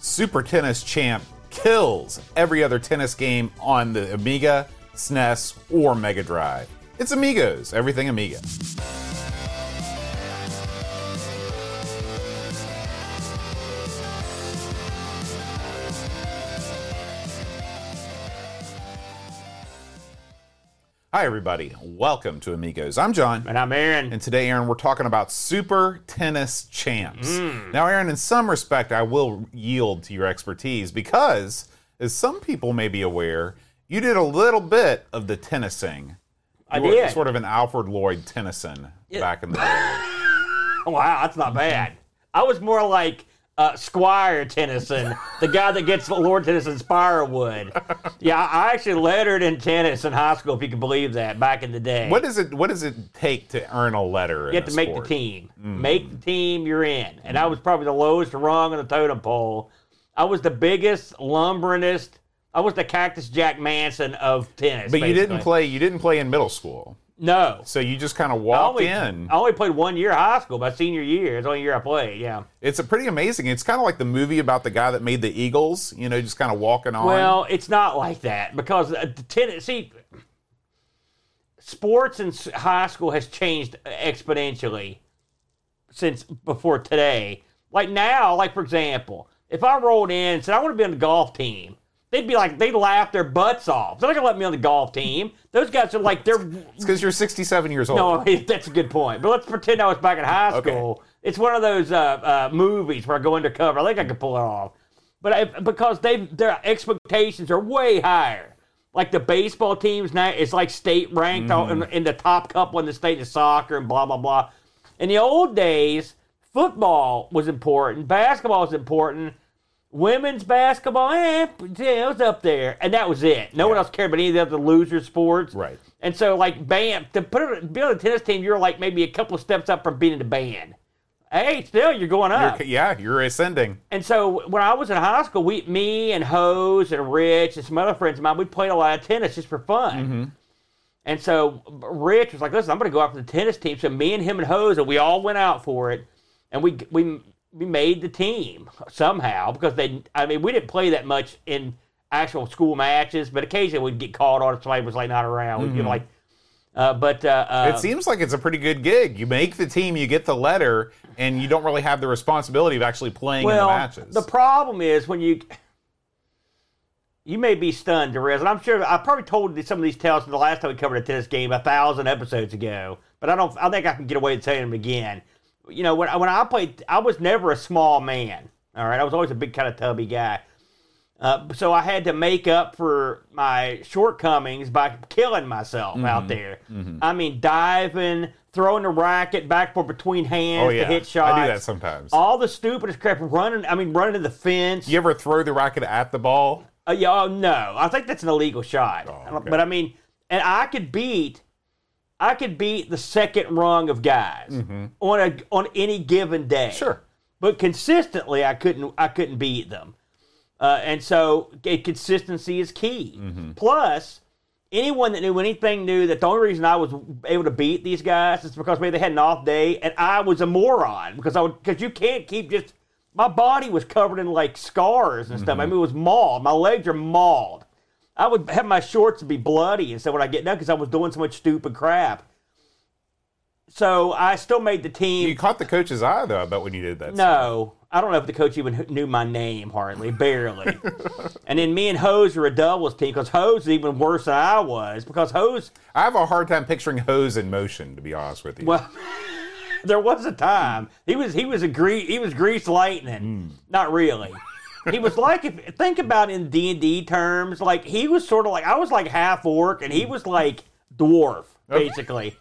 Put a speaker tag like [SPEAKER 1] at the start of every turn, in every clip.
[SPEAKER 1] Super Tennis Champ kills every other tennis game on the Amiga, SNES, or Mega Drive. It's Amigos, everything Amiga. Hi, everybody. Welcome to Amigos. I'm John.
[SPEAKER 2] And I'm Aaron.
[SPEAKER 1] And today, Aaron, we're talking about Super Tennis Champs. Mm. Now, Aaron, in some respect, I will yield to your expertise because, as some people may be aware, you did a little bit of the tennising.
[SPEAKER 2] I
[SPEAKER 1] You were
[SPEAKER 2] did.
[SPEAKER 1] Sort of an Alfred Lord Tennyson back in the day.
[SPEAKER 2] wow, that's not bad. I was more like uh, Squire Tennyson, the guy that gets Lord Tennyson's firewood. Yeah, I actually lettered in tennis in high school, if you can believe that, back in the day.
[SPEAKER 1] What does it What does it take to earn a letter?
[SPEAKER 2] you have to make the team. Make the team, you're in. And I was probably the lowest rung on the totem pole. I was the biggest, lumberingest. I was the Cactus Jack Manson of tennis.
[SPEAKER 1] But you didn't play. You didn't play in middle school,
[SPEAKER 2] No.
[SPEAKER 1] so you just kind of
[SPEAKER 2] I
[SPEAKER 1] walked
[SPEAKER 2] only,
[SPEAKER 1] in.
[SPEAKER 2] I only played one year of high school. My senior year, it's the only year I played. Yeah.
[SPEAKER 1] It's a pretty amazing. It's kind of like the movie about the guy that made the Eagles. You know, just kind of walking on.
[SPEAKER 2] Well, it's not like that because uh, the tennis. See, sports in high school has changed exponentially since before today. Like now, like for example, if I rolled in and said I want to be on the golf team, they'd be like they'd laugh their butts off. They're not gonna let me on the golf team. Those guys are like they're
[SPEAKER 1] It's because you're 67 years old.
[SPEAKER 2] no, that's a good point. But let's pretend I was back in high
[SPEAKER 1] Okay.
[SPEAKER 2] school. It's one of those uh, uh, movies where I go undercover. I think I could pull it off. But I, because they their expectations are way higher. Like the baseball teams now, it's like state ranked
[SPEAKER 1] Mm-hmm.
[SPEAKER 2] in, in the top couple in the state of soccer and blah blah blah. In the old days, football was important, basketball was important. Women's basketball, eh, yeah, it was up there, and that was it. No one else cared about any of the other loser sports.
[SPEAKER 1] Right.
[SPEAKER 2] And so, like, bam, to put it, be on a tennis team, you're like maybe a couple of steps up from being in the band. Hey, still, you're going up.
[SPEAKER 1] You're- yeah, you're ascending.
[SPEAKER 2] And so, when I was in high school, we, me and Hose and Rich and some other friends of mine, we played a lot of tennis just for fun. And so, Rich was like, "Listen, I'm going to go out for the tennis team." So, me and him and Hose, and we all went out for it, and we we we made the team somehow because they. I mean, we didn't play that much in actual school matches, but occasionally we'd get called on if somebody was like not around. We'd get like, uh, but uh, uh,
[SPEAKER 1] It seems like it's a pretty good gig. You make the team, you get the letter, and you don't really have the responsibility of actually playing in the matches.
[SPEAKER 2] the problem is when you. You may be stunned, Derez, and I'm sure I probably told some of these tales the last time we covered a tennis game a thousand episodes ago. But I don't. I think I can get away with saying them again. You know, when I- when I played, I was never a small man. All right, I was always a big kind of tubby guy. Uh, so I had to make up for my shortcomings by killing myself
[SPEAKER 1] Mm-hmm.
[SPEAKER 2] out there. I mean, diving, throwing the racket back for between hands
[SPEAKER 1] oh yeah,
[SPEAKER 2] to hit shots.
[SPEAKER 1] I do that sometimes.
[SPEAKER 2] All the stupidest crap, running. I mean, running to the fence.
[SPEAKER 1] you ever throw the racket at the ball?
[SPEAKER 2] Uh, yeah, oh, no, I think that's an illegal shot.
[SPEAKER 1] Oh, okay.
[SPEAKER 2] But I mean, and I could beat, I could beat the second rung of guys on a on any given day.
[SPEAKER 1] Mm-hmm. Sure.
[SPEAKER 2] but consistently, I couldn't I couldn't beat them, uh, and so consistency is key.
[SPEAKER 1] Mm-hmm.
[SPEAKER 2] Plus. Anyone that knew anything knew that the only reason I was able to beat these guys is because maybe they had an off day and I was a moron because I would because you can't keep just my body was covered in like scars and stuff. I mean, it was mauled. My legs are mauled. I would have my shorts be bloody and stuff when I get done because I was doing so much stupid crap. So I still made the team.
[SPEAKER 1] You caught the coach's eye though. I bet when you did that.
[SPEAKER 2] No, I don't know if the coach even knew my name hardly, barely. and then me and Hose are a doubles team because Hose is even worse than I was because Hose,
[SPEAKER 1] I have a hard time picturing hose in motion. To be honest with you.
[SPEAKER 2] well, there was a time he was he was a gre- he was grease lightning, hmm. not really. He was like if think about in D and D terms, like he was sort of like I was like half orc and he was like dwarf basically,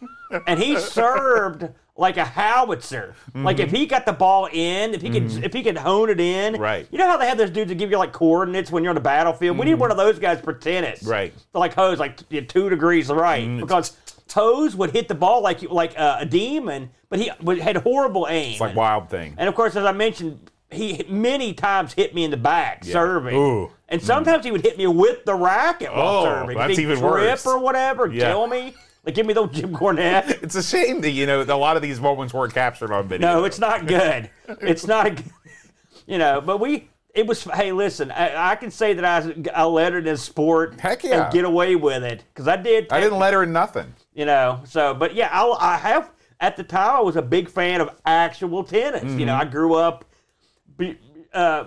[SPEAKER 2] and he served like a howitzer. Like if mm-hmm. he got the ball in, if he could mm-hmm. if he could hone it in,
[SPEAKER 1] Right.
[SPEAKER 2] You know how they have those dudes that give you like coordinates when you're on the battlefield. We need mm-hmm. one of those guys for tennis,
[SPEAKER 1] Right.
[SPEAKER 2] Like hose, like t- two degrees right, because Toes would hit the ball like like uh, a demon, but he had horrible aim.
[SPEAKER 1] it's like wild thing.
[SPEAKER 2] And of course, as I mentioned, he many times hit me in the back serving.
[SPEAKER 1] Ooh.
[SPEAKER 2] And sometimes he would hit me with the racket while
[SPEAKER 1] Oh,
[SPEAKER 2] serving.
[SPEAKER 1] that's
[SPEAKER 2] he'd
[SPEAKER 1] even
[SPEAKER 2] trip
[SPEAKER 1] worse.
[SPEAKER 2] or whatever,
[SPEAKER 1] Yeah.
[SPEAKER 2] kill me. Like give me the Jim Cornette.
[SPEAKER 1] It's a shame that you know a lot of these moments weren't captured on video.
[SPEAKER 2] no, it's not good. It's not. You know, but we it was. Hey, listen, I, I can say that I, I lettered in sport.
[SPEAKER 1] Heck yeah.
[SPEAKER 2] and get away with it because I did.
[SPEAKER 1] I didn't let her in nothing.
[SPEAKER 2] you know. So, but yeah, I, I have at the time I was a big fan of actual tennis. You know, I
[SPEAKER 1] Mm-hmm.
[SPEAKER 2] grew up. Be- Uh,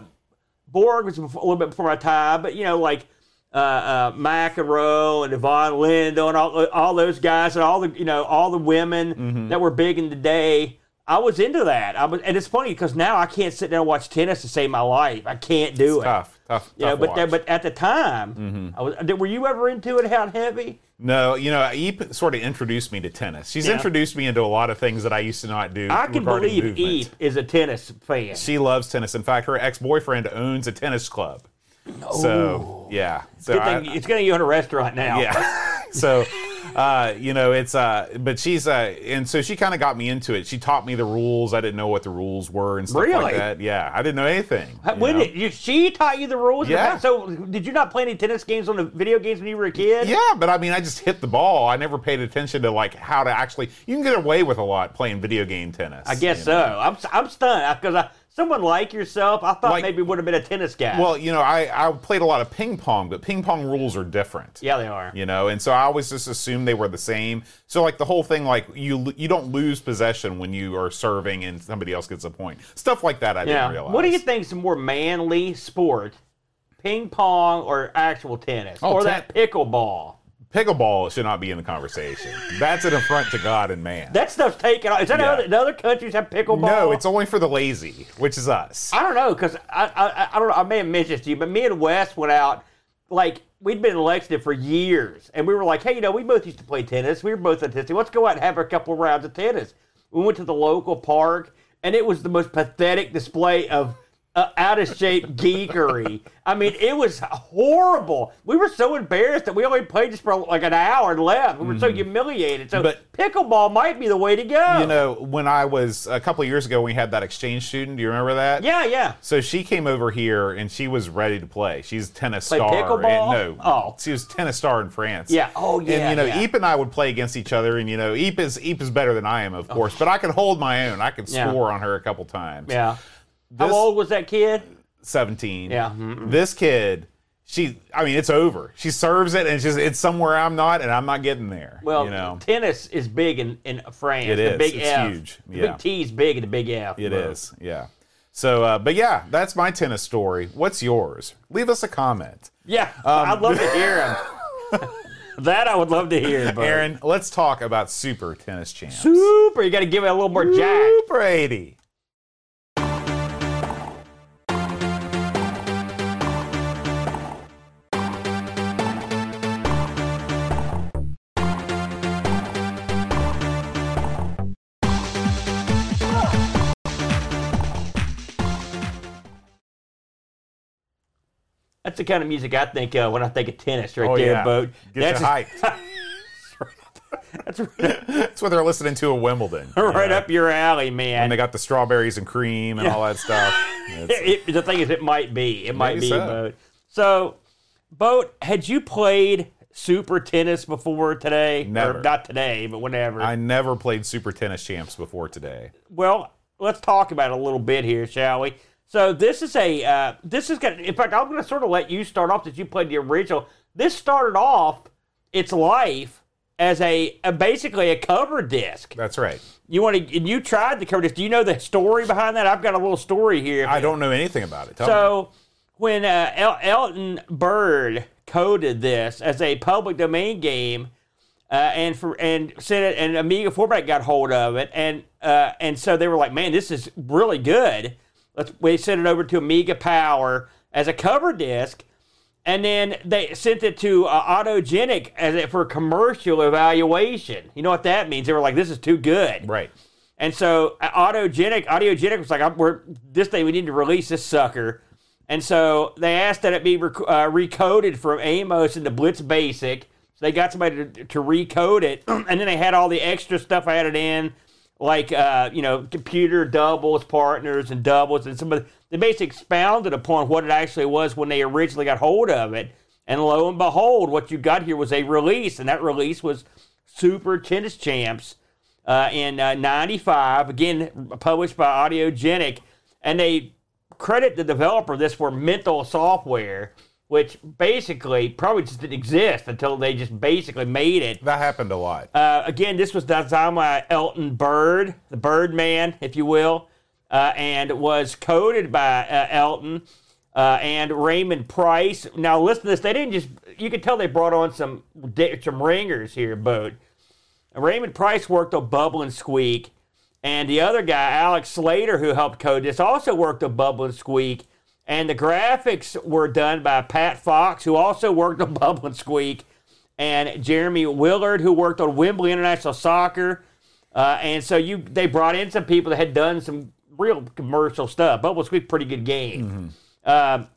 [SPEAKER 2] Borg was before, a little bit before my time, but you know, like uh, uh, McEnroe and Ivan Lendl and all all those guys and all the you know all the women
[SPEAKER 1] Mm-hmm.
[SPEAKER 2] that were big in the day. I was into that. I was, and it's funny because now I can't sit down and watch tennis to save my life. I can't do it.
[SPEAKER 1] Tough, tough,
[SPEAKER 2] You know, but.
[SPEAKER 1] Mm-hmm.
[SPEAKER 2] but at the time, I was. Were you ever into it? How heavy?
[SPEAKER 1] No, you know, Eep sort of introduced me to tennis. She's
[SPEAKER 2] Yeah.
[SPEAKER 1] introduced me into a lot of things that I used to not do.
[SPEAKER 2] I can believe
[SPEAKER 1] movement.
[SPEAKER 2] Eep is a tennis fan.
[SPEAKER 1] She loves tennis. In fact, her ex-boyfriend owns a tennis club. So yeah, so I-
[SPEAKER 2] thing it's going to you in a restaurant now.
[SPEAKER 1] yeah. so, uh, you know, it's uh, but she's uh, and so she kind of got me into it. She taught me the rules. I didn't know what the rules were and stuff
[SPEAKER 2] Really?
[SPEAKER 1] like that. Yeah, I didn't know anything. you
[SPEAKER 2] When
[SPEAKER 1] know?
[SPEAKER 2] did you, she taught you the rules?
[SPEAKER 1] Yeah.
[SPEAKER 2] So did you not play any tennis games on the video games when you were a kid?
[SPEAKER 1] Yeah, but I mean, I just hit the ball. I never paid attention to like how to actually. You can get away with a lot playing video game tennis.
[SPEAKER 2] I guess so.
[SPEAKER 1] know?
[SPEAKER 2] I'm I'm stunned because I, someone like yourself, I thought
[SPEAKER 1] Like-
[SPEAKER 2] maybe would have been a tennis guy.
[SPEAKER 1] Well, you know, I I played a lot of ping pong, but ping pong rules are different.
[SPEAKER 2] yeah, they are.
[SPEAKER 1] You know, and so I always just assumed they were the same. So like the whole thing, like you you don't lose possession when you are serving and somebody else gets a point. Stuff like that, I
[SPEAKER 2] Yeah.
[SPEAKER 1] didn't realize.
[SPEAKER 2] What do you think is a more manly sport, ping pong or actual tennis,
[SPEAKER 1] Oh,
[SPEAKER 2] or
[SPEAKER 1] ten-
[SPEAKER 2] that pickleball?
[SPEAKER 1] Pickleball should not be in the conversation. That's an affront to God and man.
[SPEAKER 2] That stuff's taken. Off is that
[SPEAKER 1] Yeah.
[SPEAKER 2] other, other countries have pickleball?
[SPEAKER 1] no, it's only for the lazy, which is us.
[SPEAKER 2] I don't know because I, I I don't know. I may have mentioned this to you, but me and Wes went out. Like we'd been in Lexington for years, and we were like, hey, you know, we both used to play tennis. We were both autistic. Let's go out and have a couple rounds of tennis. We went to the local park, and it was the most pathetic display of uh, out of shape geekery. I mean, it was horrible. We were so embarrassed that we only played just for like an hour and left. We were so humiliated. So,
[SPEAKER 1] Mm-hmm. But-
[SPEAKER 2] pickleball might be the way to go.
[SPEAKER 1] You know, when I was a couple of years ago, we had that exchange student. Do you remember that?
[SPEAKER 2] Yeah, yeah.
[SPEAKER 1] So she came over here and she was ready to play. She's tennis
[SPEAKER 2] Play
[SPEAKER 1] star.
[SPEAKER 2] pickleball?
[SPEAKER 1] And, no,
[SPEAKER 2] Oh.
[SPEAKER 1] she was tennis star in France.
[SPEAKER 2] Yeah. Oh, yeah,
[SPEAKER 1] And you know,
[SPEAKER 2] yeah.
[SPEAKER 1] Eep and I would play against each other, and you know, Eep is Eep is better than I am, of course, but I could hold my own. I could
[SPEAKER 2] Yeah.
[SPEAKER 1] score on her a couple times.
[SPEAKER 2] Yeah. How old was that kid?
[SPEAKER 1] Seventeen.
[SPEAKER 2] Yeah. Mm-mm.
[SPEAKER 1] This kid. She, I mean, it's over. She serves it, and it's just it's somewhere I'm not, and I'm not getting there.
[SPEAKER 2] Well,
[SPEAKER 1] you know,
[SPEAKER 2] tennis is big in, in France.
[SPEAKER 1] It
[SPEAKER 2] the
[SPEAKER 1] is.
[SPEAKER 2] Big
[SPEAKER 1] It's
[SPEAKER 2] F.
[SPEAKER 1] huge.
[SPEAKER 2] The big T is big and the big F.
[SPEAKER 1] It
[SPEAKER 2] bro.
[SPEAKER 1] is, yeah. So, uh, but yeah, that's my tennis story. What's yours? Leave us a comment.
[SPEAKER 2] Yeah.
[SPEAKER 1] Um,
[SPEAKER 2] I'd love to hear him. that I would love to hear. Bro.
[SPEAKER 1] Aaron, let's talk about Super Tennis Champs.
[SPEAKER 2] Super. You got to give it a little more jack.
[SPEAKER 1] Super 80.
[SPEAKER 2] That's the kind of music I think of when I think of tennis right
[SPEAKER 1] Oh,
[SPEAKER 2] there,
[SPEAKER 1] yeah.
[SPEAKER 2] boat.
[SPEAKER 1] Get
[SPEAKER 2] That's
[SPEAKER 1] you hyped.
[SPEAKER 2] That's right,
[SPEAKER 1] That's what they're listening to at Wimbledon.
[SPEAKER 2] right
[SPEAKER 1] Yeah.
[SPEAKER 2] up your alley, man.
[SPEAKER 1] And they got the strawberries and cream and all that stuff. It's-
[SPEAKER 2] It- the thing is, it might be. It might be,
[SPEAKER 1] so.
[SPEAKER 2] Boat. So, Boat, had you played super tennis before today?
[SPEAKER 1] Never.
[SPEAKER 2] Or not today, but whenever.
[SPEAKER 1] I never played Super Tennis Champs before today.
[SPEAKER 2] well, let's talk about it a little bit here, shall we? So this is a uh, this is gonna. In fact, I'm going to sort of let you start off since you played the original. This started off its life as a, a basically a cover disc.
[SPEAKER 1] That's right.
[SPEAKER 2] You want to? And you tried the cover disc. Do you know the story behind that? I've got a little story here.
[SPEAKER 1] I don't know anything about it. Tell me.
[SPEAKER 2] So when uh, El- Elton Bird coded this as a public domain game, uh, and for and sent it, and Amiga 4 got hold of it, and uh, and so they were like, "Man, this is really good." Let's we sent it over to Amiga Power as a cover disc, and then they sent it to uh, Audiogenic as a, for commercial evaluation. You know what that means? They were like, "This is too good."
[SPEAKER 1] Right.
[SPEAKER 2] And so uh, Autogenic, Audiogenic was like, we're, this day we need to release this sucker. And so they asked that it be rec- uh, recoded from Amos into Blitz Basic. So they got somebody to, to recode it. and then they had all the extra stuff added in, like, uh, you know, computer doubles, partners, and doubles. And some of the, they basically expounded upon what it actually was when they originally got hold of it. And lo and behold, what you got here was a release. And that release was Super Tennis Champs uh, in uh, 95, again, published by Audiogenic. And they credit the developer of this for mental software, which basically probably just didn't exist until they just basically made it.
[SPEAKER 1] That happened a lot.
[SPEAKER 2] Uh, again, this was designed by Elton Bird, the Birdman, if you will, uh, and was coded by uh, Elton uh, and Raymond Price. Now, listen to this. They didn't just, you can tell they brought on some, some ringers here, Boat. Raymond Price worked on Bubble and Squeak. And the other guy, Alex Slater, who helped code this, also worked on Bubble and Squeak. And the graphics were done by Pat Fox, who also worked on Bubble and Squeak, and Jeremy Willard, who worked on Wembley International Soccer. Uh, and so you, they brought in some people that had done some real commercial stuff. Bubble and Squeak, pretty good game. Um,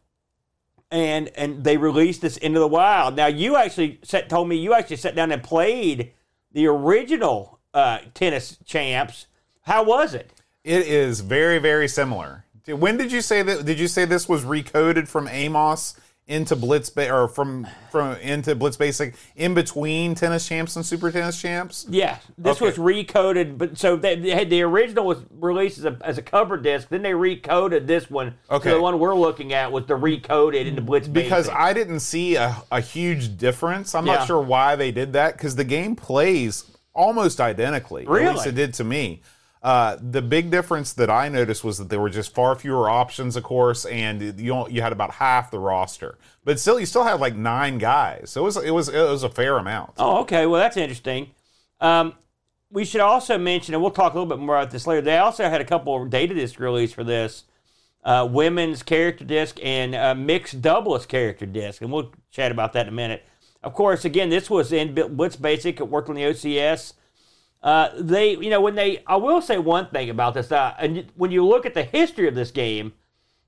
[SPEAKER 2] and and they released this into the wild. Now you actually set, told me you actually sat down and played the original uh, tennis champs. How was it?
[SPEAKER 1] It is very, very similar. When did you say that? Did you say this was recoded from Amos into Blitz ba- or from from into Blitz Basic in between Tennis Champs and Super Tennis Champs?
[SPEAKER 2] Yeah, this
[SPEAKER 1] Okay.
[SPEAKER 2] was recoded, but so they, they had the original was released as a, as a cover disc. Then they recoded this one.
[SPEAKER 1] Okay.
[SPEAKER 2] So the one we're looking at was the recoded into Blitz
[SPEAKER 1] Because
[SPEAKER 2] Basic.
[SPEAKER 1] I didn't see a, a huge difference. I'm
[SPEAKER 2] Yeah.
[SPEAKER 1] not sure why they did that because the game plays almost identically. At least
[SPEAKER 2] Really?
[SPEAKER 1] it did to me. Uh, the big difference that I noticed was that there were just far fewer options, of course, and you you had about half the roster. But still, you still had like nine guys, so it was it was it was a fair amount.
[SPEAKER 2] Oh, okay. Well, that's interesting. Um, we should also mention, and we'll talk a little bit more about this later. They also had a couple of data disc release for this uh, women's character disc and uh, mixed doubles character disc, and we'll chat about that in a minute. Of course, again, this was in Blitz Basic. It worked on the OCS. Uh, they, you know, when they, I will say one thing about this. Uh, and when you look at the history of this game,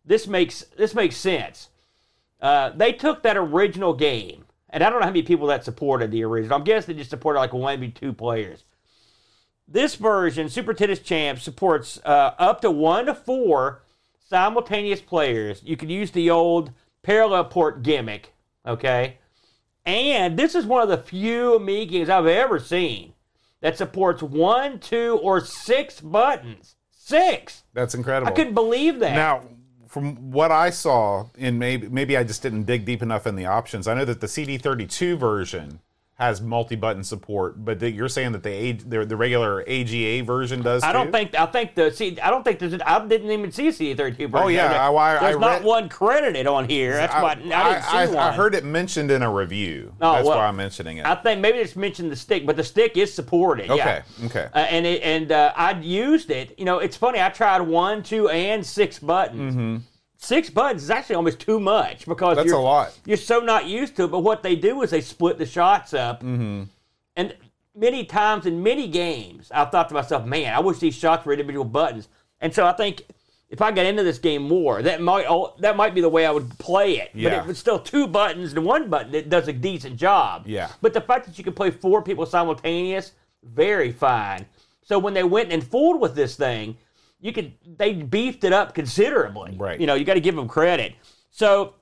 [SPEAKER 2] this makes this makes sense. Uh, they took that original game, and I don't know how many people that supported the original. I'm guessing they just supported like one, maybe two players. This version, Super Tennis Champ, supports uh, up to one to four simultaneous players. You can use the old parallel port gimmick, okay? And this is one of the few Amiga games I've ever seen that supports one, two, or six buttons. Six!
[SPEAKER 1] That's incredible.
[SPEAKER 2] I couldn't believe that.
[SPEAKER 1] Now, from what I saw, and maybe maybe I just didn't dig deep enough in the options. I know that the CD32 version has multi-button support, but that you're saying that the A- the, the regular AGA version does.
[SPEAKER 2] I don't think I think the see I don't think there's an, I didn't even see a C thirty two version.
[SPEAKER 1] Oh, yeah, I- I-
[SPEAKER 2] there's
[SPEAKER 1] I
[SPEAKER 2] not
[SPEAKER 1] read-
[SPEAKER 2] one credited on here. That's why I, didn't see
[SPEAKER 1] I,
[SPEAKER 2] one.
[SPEAKER 1] I heard it mentioned in a review.
[SPEAKER 2] Oh,
[SPEAKER 1] That's
[SPEAKER 2] well,
[SPEAKER 1] why I'm mentioning it.
[SPEAKER 2] I think maybe it's mentioned the stick, but the stick is supported.
[SPEAKER 1] okay,
[SPEAKER 2] yeah.
[SPEAKER 1] okay.
[SPEAKER 2] Uh, and it, and uh, I used it. You know, it's funny. I tried one, two, and six buttons. Six buttons is actually almost too much because.
[SPEAKER 1] That's
[SPEAKER 2] you're,
[SPEAKER 1] a lot.
[SPEAKER 2] You're so not used to it. But what they do is they split the shots up. Mm-hmm. And many times in many games, I've thought to myself, man, I wish these shots were individual buttons. And so I think if I got into this game more, that might oh, that might be the way I would play it. But
[SPEAKER 1] Yeah.
[SPEAKER 2] it was still two buttons and one button that does a decent job.
[SPEAKER 1] Yeah.
[SPEAKER 2] But the fact that you can play four people simultaneous, very fine. So when they went and fooled with this thing, you could they beefed it up considerably.
[SPEAKER 1] Right.
[SPEAKER 2] You know, you got to give them credit. So,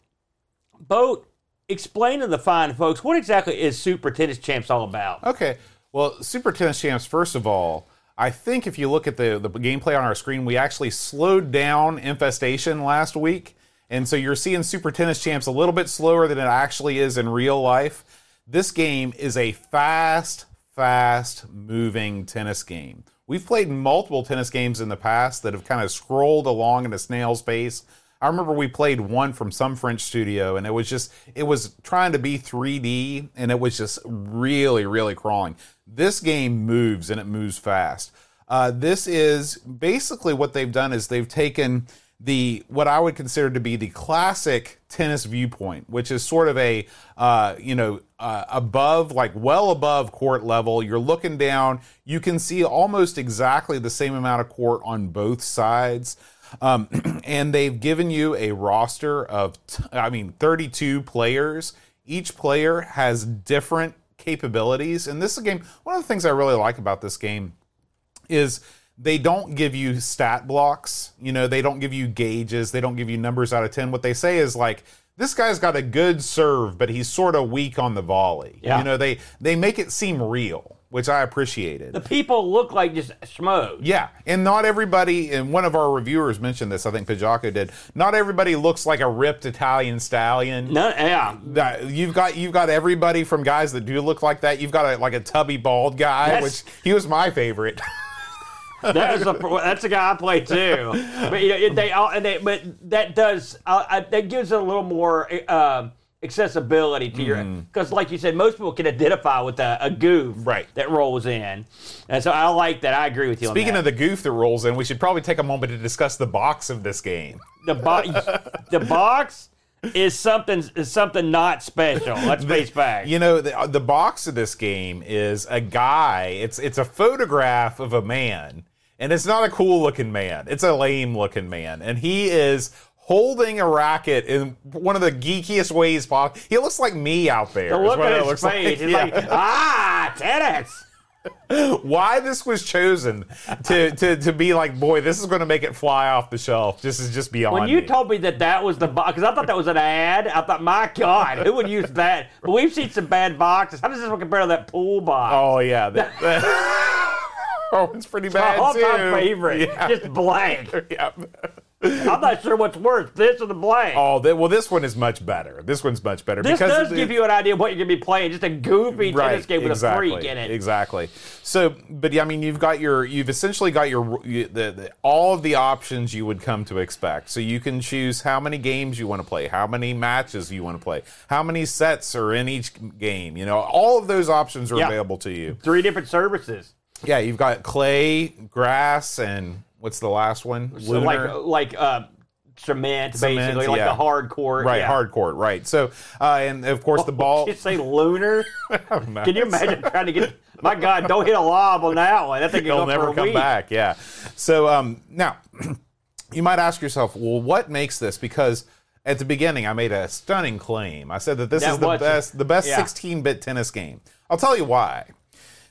[SPEAKER 2] Boat, explain to the fine folks what exactly is Super Tennis Champs all about.
[SPEAKER 1] Okay. Well, Super Tennis Champs, first of all, I think if you look at the, the gameplay on our screen, we actually slowed down Infestation last week. And so you're seeing Super Tennis Champs a little bit slower than it actually is in real life. This game is a fast, fast moving tennis game. We've played multiple tennis games in the past that have kind of scrolled along in a snail's pace. I remember we played one from some French studio, and it was just, it was trying to be 3D, and it was just really, really crawling. This game moves, and it moves fast. Uh, this is basically what they've done is they've taken the what I would consider to be the classic tennis viewpoint, which is sort of a uh, you know uh, above, like well above court level. You're looking down, you can see almost exactly the same amount of court on both sides. Um, and they've given you a roster of, t- I mean, 32 players. Each player has different capabilities. And this is a game, one of the things I really like about this game is they don't give you stat blocks. You know, they don't give you gauges. They don't give you numbers out of 10. What they say is like, this guy's got a good serve, but he's sort of weak on the volley.
[SPEAKER 2] Yeah.
[SPEAKER 1] You know, they they make it seem real, which I appreciated.
[SPEAKER 2] The people look like just schmoes.
[SPEAKER 1] Yeah, and not everybody, and one of our reviewers mentioned this, I think Pajako did. Not everybody looks like a ripped Italian stallion.
[SPEAKER 2] No, yeah.
[SPEAKER 1] That- You've got you've got everybody from guys that do look like that. You've got a, like a tubby bald guy,
[SPEAKER 2] That's-
[SPEAKER 1] which he was my favorite.
[SPEAKER 2] That's a that's a guy I play too. But you know, they all and they but that does uh, uh, that gives it a little more uh, accessibility to your because like you said, most people can identify with a, a goof
[SPEAKER 1] Right.
[SPEAKER 2] that rolls in, and so I like that. I agree with you.
[SPEAKER 1] Speaking
[SPEAKER 2] on
[SPEAKER 1] of
[SPEAKER 2] that.
[SPEAKER 1] the goof that rolls in, we should probably take a moment to discuss the box of this game.
[SPEAKER 2] the box, the box is something is something not special. Let's face facts.
[SPEAKER 1] You know, the, the box of this game is a guy. It's it's a photograph of a man, and it's not a cool looking man. It's a lame looking man, and he is holding a racket in one of the geekiest ways possible. He looks like me out there.
[SPEAKER 2] The look at his face, it's
[SPEAKER 1] Yeah.
[SPEAKER 2] like ah, tennis.
[SPEAKER 1] Why this was chosen to, to to be like, boy, this is going to make it fly off the shelf. This is just beyond.
[SPEAKER 2] When you
[SPEAKER 1] me.
[SPEAKER 2] told me that that was the box, because I thought that was an ad, I thought, my God, who would use that? But we've seen some bad boxes. How does this one compare to that pool box?
[SPEAKER 1] oh yeah, that, that- oh, it's pretty bad
[SPEAKER 2] My
[SPEAKER 1] too.
[SPEAKER 2] all-time favorite,
[SPEAKER 1] Yeah.
[SPEAKER 2] just blank.
[SPEAKER 1] yeah.
[SPEAKER 2] I'm not sure what's worse, this or the blank.
[SPEAKER 1] Oh, well, this one is much better. This one's much better
[SPEAKER 2] this
[SPEAKER 1] because
[SPEAKER 2] does give you an idea of what you're going to be playing. Just a goofy tennis game with
[SPEAKER 1] exactly,
[SPEAKER 2] a freak in it.
[SPEAKER 1] Exactly. So, but yeah, I mean, you've got your, you've essentially got your, you, the, the, all of the options you would come to expect. So you can choose how many games you want to play, how many matches you want to play, how many sets are in each game. You know, all of those options are
[SPEAKER 2] Yeah.
[SPEAKER 1] available to you.
[SPEAKER 2] Three different services.
[SPEAKER 1] Yeah, you've got clay, grass, and what's the last one?
[SPEAKER 2] So
[SPEAKER 1] Lunar.
[SPEAKER 2] like like uh, cement,
[SPEAKER 1] Cement,
[SPEAKER 2] basically, like
[SPEAKER 1] yeah.
[SPEAKER 2] the hard court.
[SPEAKER 1] Right,
[SPEAKER 2] yeah.
[SPEAKER 1] hard court, right. So, uh, and of course the ball.
[SPEAKER 2] Did say lunar? Can you imagine trying to get? My God, don't hit a lob on that one. That thing
[SPEAKER 1] He'll never come
[SPEAKER 2] week.
[SPEAKER 1] back. Yeah. So um, now you might ask yourself, well, what makes this? Because at the beginning, I made a stunning claim. I said that this
[SPEAKER 2] That
[SPEAKER 1] is the best, the best
[SPEAKER 2] yeah.
[SPEAKER 1] 16-bit tennis game. I'll tell you why.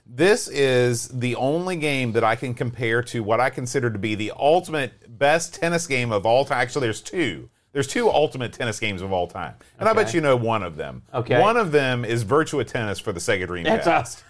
[SPEAKER 1] This is the only game that I can compare to what I consider to be the ultimate best tennis game of all time. Actually, there's two. There's two ultimate tennis games of all time, and I bet you know one of them.
[SPEAKER 2] Okay.
[SPEAKER 1] One of them is Virtua Tennis for the Sega Dreamcast.
[SPEAKER 2] That's us.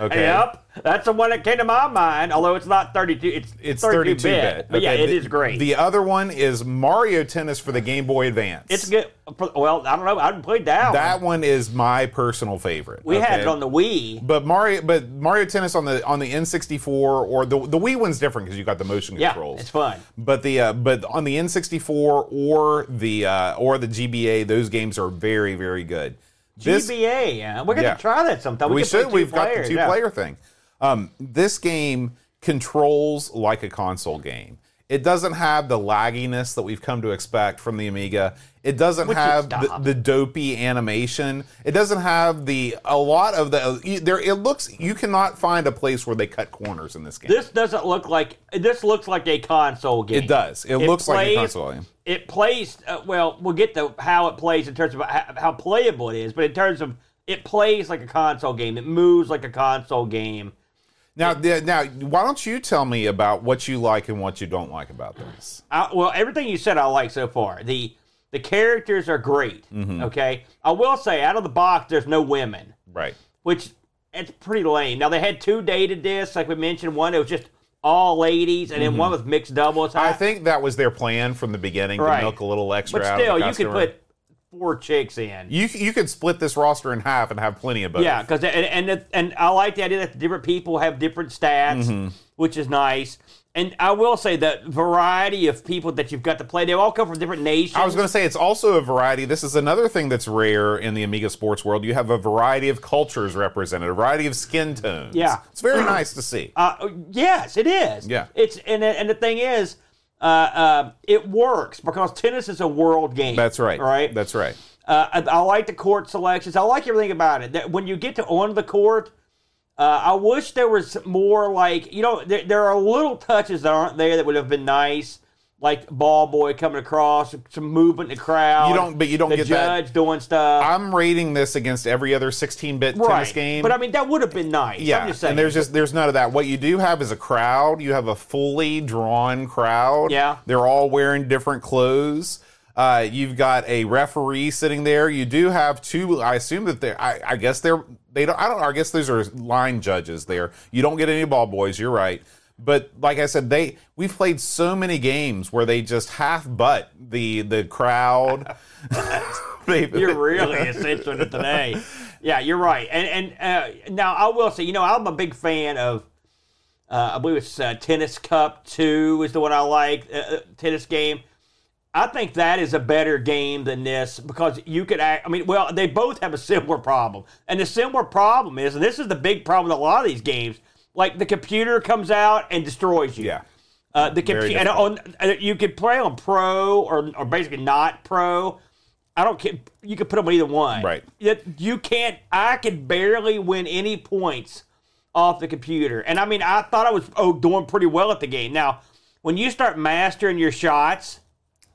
[SPEAKER 1] Okay.
[SPEAKER 2] Yep, that's the one that came to my mind. Although it's not 32, it's
[SPEAKER 1] It's
[SPEAKER 2] 32
[SPEAKER 1] 32
[SPEAKER 2] bit.
[SPEAKER 1] bit.
[SPEAKER 2] But yeah,
[SPEAKER 1] Okay,
[SPEAKER 2] it
[SPEAKER 1] the-
[SPEAKER 2] is great.
[SPEAKER 1] The other one is Mario Tennis for the Game Boy Advance.
[SPEAKER 2] it's good. Well, I don't know. I haven't played that.
[SPEAKER 1] That
[SPEAKER 2] one.
[SPEAKER 1] one is my personal favorite.
[SPEAKER 2] We had it on the Wii.
[SPEAKER 1] But Mario, but Mario Tennis on the on the N64 or the the Wii one's different because you got the motion
[SPEAKER 2] Yeah,
[SPEAKER 1] controls.
[SPEAKER 2] it's fun.
[SPEAKER 1] But the uh, but on the N64 or the uh, or the GBA, those games are very very good. This-
[SPEAKER 2] GBA. Yeah, we're gonna
[SPEAKER 1] Yeah.
[SPEAKER 2] try that sometime. We,
[SPEAKER 1] we should. We've
[SPEAKER 2] players,
[SPEAKER 1] got the two
[SPEAKER 2] yeah.
[SPEAKER 1] player thing. Um, this game controls like a console game. It doesn't have the lagginess that we've come to expect from the Amiga. It doesn't
[SPEAKER 2] Would
[SPEAKER 1] have the, the dopey animation. It doesn't have the a lot of the there. It looks you cannot find a place where they cut corners in this game.
[SPEAKER 2] This doesn't look like. This looks like a console game.
[SPEAKER 1] it does. It, looks like a
[SPEAKER 2] plays-
[SPEAKER 1] console game.
[SPEAKER 2] It plays uh, well. We'll get to how it plays in terms of how, how playable it is, but in terms of it plays like a console game. It moves like a console game.
[SPEAKER 1] Now, the, now, why don't you tell me about what you like and what you don't like about this?
[SPEAKER 2] I, well, everything you said I like so far. The the characters are great.
[SPEAKER 1] Mm-hmm.
[SPEAKER 2] Okay, I will say out of the box, there's no women,
[SPEAKER 1] Right.
[SPEAKER 2] which it's pretty lame. Now they had two dated discs, like we mentioned. One it was just all ladies, and then one with mixed doubles.
[SPEAKER 1] Mm-hmm. I think that was their plan from the beginning
[SPEAKER 2] Right.
[SPEAKER 1] to milk a little extra.
[SPEAKER 2] but
[SPEAKER 1] out of
[SPEAKER 2] still, you could put four chicks in.
[SPEAKER 1] You you could split this roster in half and have plenty of both.
[SPEAKER 2] Yeah, because and and, it- and I like the idea that different people have different stats,
[SPEAKER 1] Mm-hmm.
[SPEAKER 2] which is nice. And I will say that variety of people that you've got to play, they all come from different nations.
[SPEAKER 1] I was going to say it's also a variety. This is another thing that's rare in the Amiga sports world. You have a variety of cultures represented, a variety of skin tones.
[SPEAKER 2] Yeah.
[SPEAKER 1] it's very nice to see.
[SPEAKER 2] Uh, yes, it is.
[SPEAKER 1] Yeah.
[SPEAKER 2] it's and and the thing is, uh, uh, it works because tennis is a world game.
[SPEAKER 1] That's right.
[SPEAKER 2] Right.
[SPEAKER 1] That's right.
[SPEAKER 2] Uh, I, I like the court selections. I like everything about it. That when you get to on the court, uh, I wish there was more like you know there, there are little touches that aren't there that would have been nice, like ball boy coming across, some movement in the crowd.
[SPEAKER 1] You don't- but you don't
[SPEAKER 2] the
[SPEAKER 1] get that-
[SPEAKER 2] judge doing stuff.
[SPEAKER 1] I'm rating this against every other 16-bit
[SPEAKER 2] right.
[SPEAKER 1] tennis game.
[SPEAKER 2] But I mean that would have been nice. I'm
[SPEAKER 1] yeah, and there's just there's none of that. What you do have is a crowd. You have a fully drawn crowd.
[SPEAKER 2] Yeah.
[SPEAKER 1] they're all wearing different clothes. Uh, you've got a referee sitting there. You do have two. I assume that they're. I, I guess they're. They don't. I don't. I guess those are line judges there. You don't get any ball boys. You're right. But like I said, they we've played so many games where they just half butt the the crowd.
[SPEAKER 2] You're really essential to today. Yeah, you're right. And and uh, now I will say, you know, I'm a big fan of. Uh, I believe it's uh, Tennis Cup Two is the one I like. Uh, uh, tennis game. I think that is a better game than this because you could. Act, I mean, well, they both have a similar problem, and the similar problem is, and this is the big problem with a lot of these games. Like the computer comes out and destroys you.
[SPEAKER 1] Yeah.
[SPEAKER 2] Uh, the computer, and on, uh, you could play on pro or, or basically not pro. I don't care. You could put them on either one.
[SPEAKER 1] Right.
[SPEAKER 2] That you can't. I could barely win any points off the computer, and I mean, I thought I was oh doing pretty well at the game. Now, when you start mastering your shots,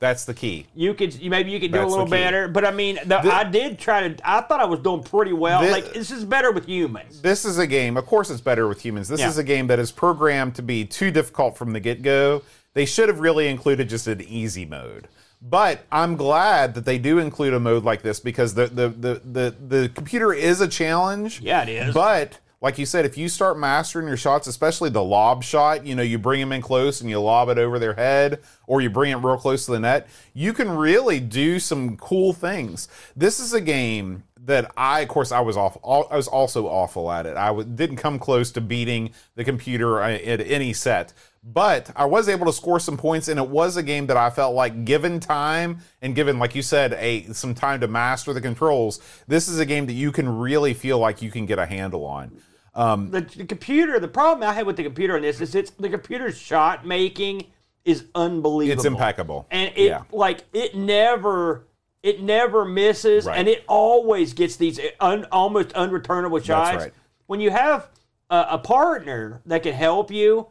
[SPEAKER 1] That's the key.
[SPEAKER 2] you could you maybe you could do a
[SPEAKER 1] That's
[SPEAKER 2] little better. But I mean, the,
[SPEAKER 1] The-
[SPEAKER 2] I did try to. I thought I was doing pretty well.
[SPEAKER 1] The-
[SPEAKER 2] like this is better with humans.
[SPEAKER 1] This is a game. Of course, it's better with humans. This
[SPEAKER 2] Yeah.
[SPEAKER 1] is a game that is programmed to be too difficult from the get go. They should have really included just an easy mode. But I'm glad that they do include a mode like this because the the the the, the computer is a challenge.
[SPEAKER 2] Yeah, it is.
[SPEAKER 1] But like you said, if you start mastering your shots, especially the lob shot, you know, you bring them in close and you lob it over their head, or you bring it real close to the net, you can really do some cool things. This is a game that I, of course, I was off. I was also awful at it. I w- didn't come close to beating the computer uh, at any set, but I was able to score some points, and it was a game that I felt like, given time and given, like you said, a some time to master the controls, this is a game that you can really feel like you can get a handle on.
[SPEAKER 2] The, the computer. The problem I had with the computer on this is it's the computer's shot making is unbelievable.
[SPEAKER 1] It's impeccable.
[SPEAKER 2] and it
[SPEAKER 1] Yeah.
[SPEAKER 2] like it never it never misses
[SPEAKER 1] Right.
[SPEAKER 2] and it always gets these un, almost unreturnable shots
[SPEAKER 1] right.
[SPEAKER 2] when you have a, a partner that can help you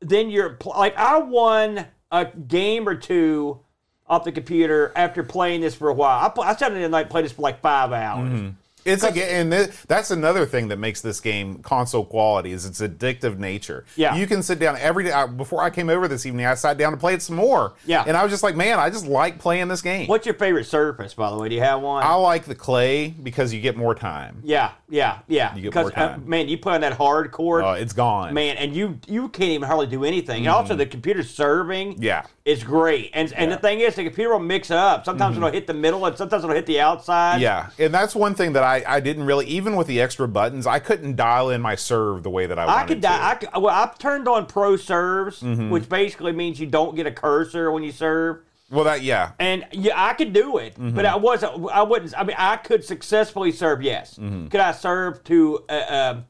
[SPEAKER 2] then you're like i won a game or two off the computer after playing this for a while i, pl- I sat in the night and played this for like five hours
[SPEAKER 1] Mm-hmm. It's a and th- that's another thing that makes this game console quality is its addictive nature.
[SPEAKER 2] Yeah.
[SPEAKER 1] you can sit down every day. I, before I came over this evening, I sat down to play it some more.
[SPEAKER 2] Yeah.
[SPEAKER 1] and I was just like, man, I just like playing this game.
[SPEAKER 2] what's your favorite surface by the way do you have one
[SPEAKER 1] I like the clay because you get more time.
[SPEAKER 2] yeah yeah yeah
[SPEAKER 1] You get
[SPEAKER 2] because
[SPEAKER 1] more
[SPEAKER 2] uh, man you play on that hard court
[SPEAKER 1] Uh, it's gone.
[SPEAKER 2] man, and you you can't even hardly do anything. And also, the computer's serving
[SPEAKER 1] Mm-hmm. Yeah.
[SPEAKER 2] Is great. And and the
[SPEAKER 1] Yeah. Mm-hmm.
[SPEAKER 2] thing is, the computer will mix it up. Sometimes it'll hit the middle, and sometimes it'll hit the outside.
[SPEAKER 1] Yeah, and that's one thing that I, I didn't really even with the extra buttons I couldn't dial in my serve the way that I wanted
[SPEAKER 2] I could
[SPEAKER 1] to.
[SPEAKER 2] I could, well, I've turned on pro serves,
[SPEAKER 1] Mm-hmm.
[SPEAKER 2] which basically means you don't get a cursor when you serve.
[SPEAKER 1] well, that yeah,
[SPEAKER 2] And yeah, I could do it,
[SPEAKER 1] Mm-hmm.
[SPEAKER 2] but I wasn't. I wouldn't. I mean, I could successfully serve. Yes.
[SPEAKER 1] Mm-hmm.
[SPEAKER 2] Could I serve to uh, um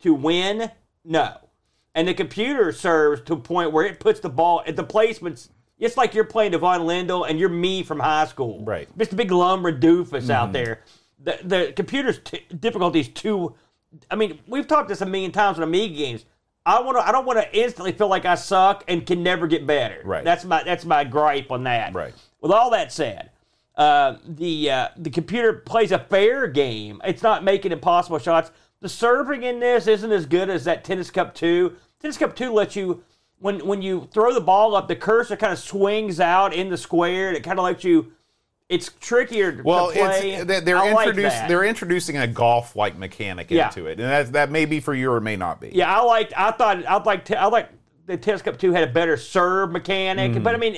[SPEAKER 2] to win? No. And the computer serves to a point where it puts the ball at the placements. It's like you're playing Ivan Lendl and you're me from high school.
[SPEAKER 1] Right. Mm-hmm.
[SPEAKER 2] Just a big lumber doofus out there. The the computer's t- difficulty is too. I mean, we've talked this a million times on Amiga games. I want to. I don't want to instantly feel like I suck and can never get better.
[SPEAKER 1] Right.
[SPEAKER 2] That's my. That's my gripe on that.
[SPEAKER 1] Right.
[SPEAKER 2] With all that said, uh, the uh, the computer plays a fair game. It's not making impossible shots. The serving in this isn't as good as that Tennis Cup Two. Tennis Cup Two lets you when when you throw the ball up, the cursor kind of swings out in the square, and it kind of lets you. It's trickier
[SPEAKER 1] Well,
[SPEAKER 2] to play.
[SPEAKER 1] it's uh, they- they're
[SPEAKER 2] I like
[SPEAKER 1] introducing
[SPEAKER 2] that.
[SPEAKER 1] they're introducing a golf like mechanic
[SPEAKER 2] Yeah.
[SPEAKER 1] into it, and that that may be for you or may not be.
[SPEAKER 2] Yeah, I liked. I thought. I like. I like the Tennis Cup Two had a better serve mechanic, but I mm. mean,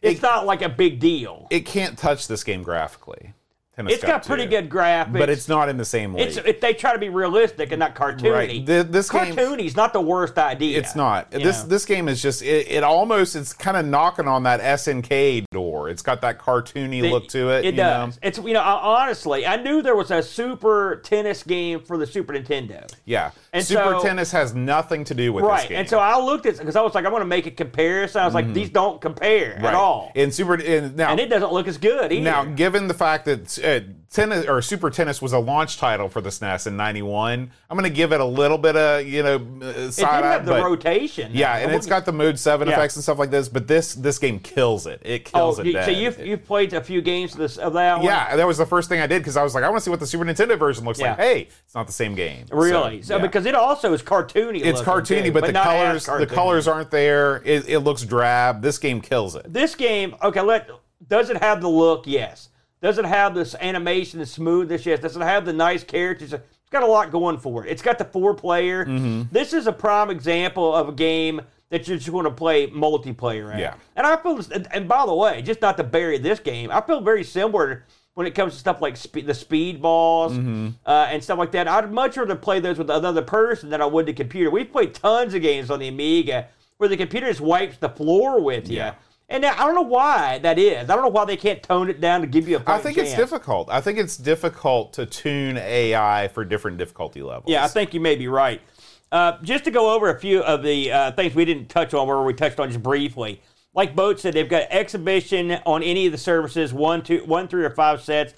[SPEAKER 2] it's
[SPEAKER 1] It-
[SPEAKER 2] not like a big deal.
[SPEAKER 1] It can't touch this game graphically. Tennis
[SPEAKER 2] It's
[SPEAKER 1] Cup
[SPEAKER 2] got pretty good graphics,
[SPEAKER 1] but it's not in the same league.
[SPEAKER 2] It's if they try to be realistic and not cartoony.
[SPEAKER 1] Right. Th- this cartoony
[SPEAKER 2] is not the worst idea.
[SPEAKER 1] It's not. This
[SPEAKER 2] know.
[SPEAKER 1] this game is just it, it almost it's kind of knocking on that SNK door. It's got that cartoony look to it.
[SPEAKER 2] It does.
[SPEAKER 1] Know?
[SPEAKER 2] It's you know I- honestly, I knew there was a Super Tennis game for the Super Nintendo.
[SPEAKER 1] Yeah.
[SPEAKER 2] And
[SPEAKER 1] Super
[SPEAKER 2] so-
[SPEAKER 1] Tennis has nothing to do with this game.
[SPEAKER 2] And so I looked at it because I was like, I want to make a comparison. I was like, mm-hmm. these don't compare
[SPEAKER 1] right.
[SPEAKER 2] at all,
[SPEAKER 1] In Super in, now
[SPEAKER 2] and it doesn't look as good either.
[SPEAKER 1] now given the fact that uh, tennis or Super Tennis was a launch title for the SNES in '91, I'm going to give it a little bit of you know uh,
[SPEAKER 2] it didn't
[SPEAKER 1] side eye,
[SPEAKER 2] have the
[SPEAKER 1] but
[SPEAKER 2] rotation.
[SPEAKER 1] yeah, and it's got the Mode Seven
[SPEAKER 2] Yeah.
[SPEAKER 1] effects and stuff like this. But this this game kills it. It
[SPEAKER 2] Oh,
[SPEAKER 1] kills it.
[SPEAKER 2] you- so you've you've played a few games of this of that one.
[SPEAKER 1] Yeah, that was the first thing I did because I was like, I want to see what the Super Nintendo version looks like. Hey, it's not the same game.
[SPEAKER 2] Really? So,
[SPEAKER 1] yeah.
[SPEAKER 2] because it also is cartoony.
[SPEAKER 1] it's cartoony,
[SPEAKER 2] too,
[SPEAKER 1] but, the
[SPEAKER 2] not as
[SPEAKER 1] colors the colors aren't there. It, it looks drab. This game kills it.
[SPEAKER 2] This game, okay, let does it have the look? Yes. Does it have this animation, the smoothness? Yes. Does it have the nice characters? It's got a lot going for it. It's got the four player.
[SPEAKER 1] Mm-hmm.
[SPEAKER 2] This is a prime example of a game that you're just going to play multiplayer at.
[SPEAKER 1] Yeah.
[SPEAKER 2] And I feel, and, and by the way, just not to bury this game, I feel very similar when it comes to stuff like spe- the speed balls
[SPEAKER 1] Mm-hmm.
[SPEAKER 2] uh, and stuff like that. I'd much rather play those with another person than I would the computer. We've played tons of games on the Amiga where the computer just wipes the floor with you.
[SPEAKER 1] Yeah.
[SPEAKER 2] And now, I don't know why that is. I don't know why they can't tone it down to give you a
[SPEAKER 1] I think it's difficult. I think it's difficult to tune AI for different difficulty levels.
[SPEAKER 2] Yeah, I think you may be right. Uh, just to go over a few of the uh, things we didn't touch on, where we touched on just briefly. Like Boat said, they've got exhibition on any of the services one, two, one, three, or five sets.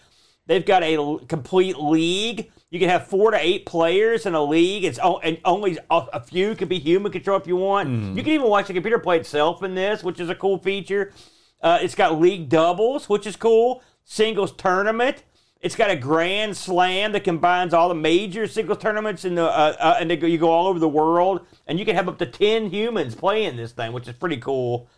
[SPEAKER 2] They've got a complete league. You can have four to eight players in a league. It's and only a, few can be human control if you want. You can even watch the computer play itself in this, which is a cool feature. Uh, it's got league doubles, which is cool. Singles tournament. It's got a grand slam that combines all the major singles tournaments in the uh, uh, and they go, you go all over the world, and you can have up to ten humans playing this thing, which is pretty cool.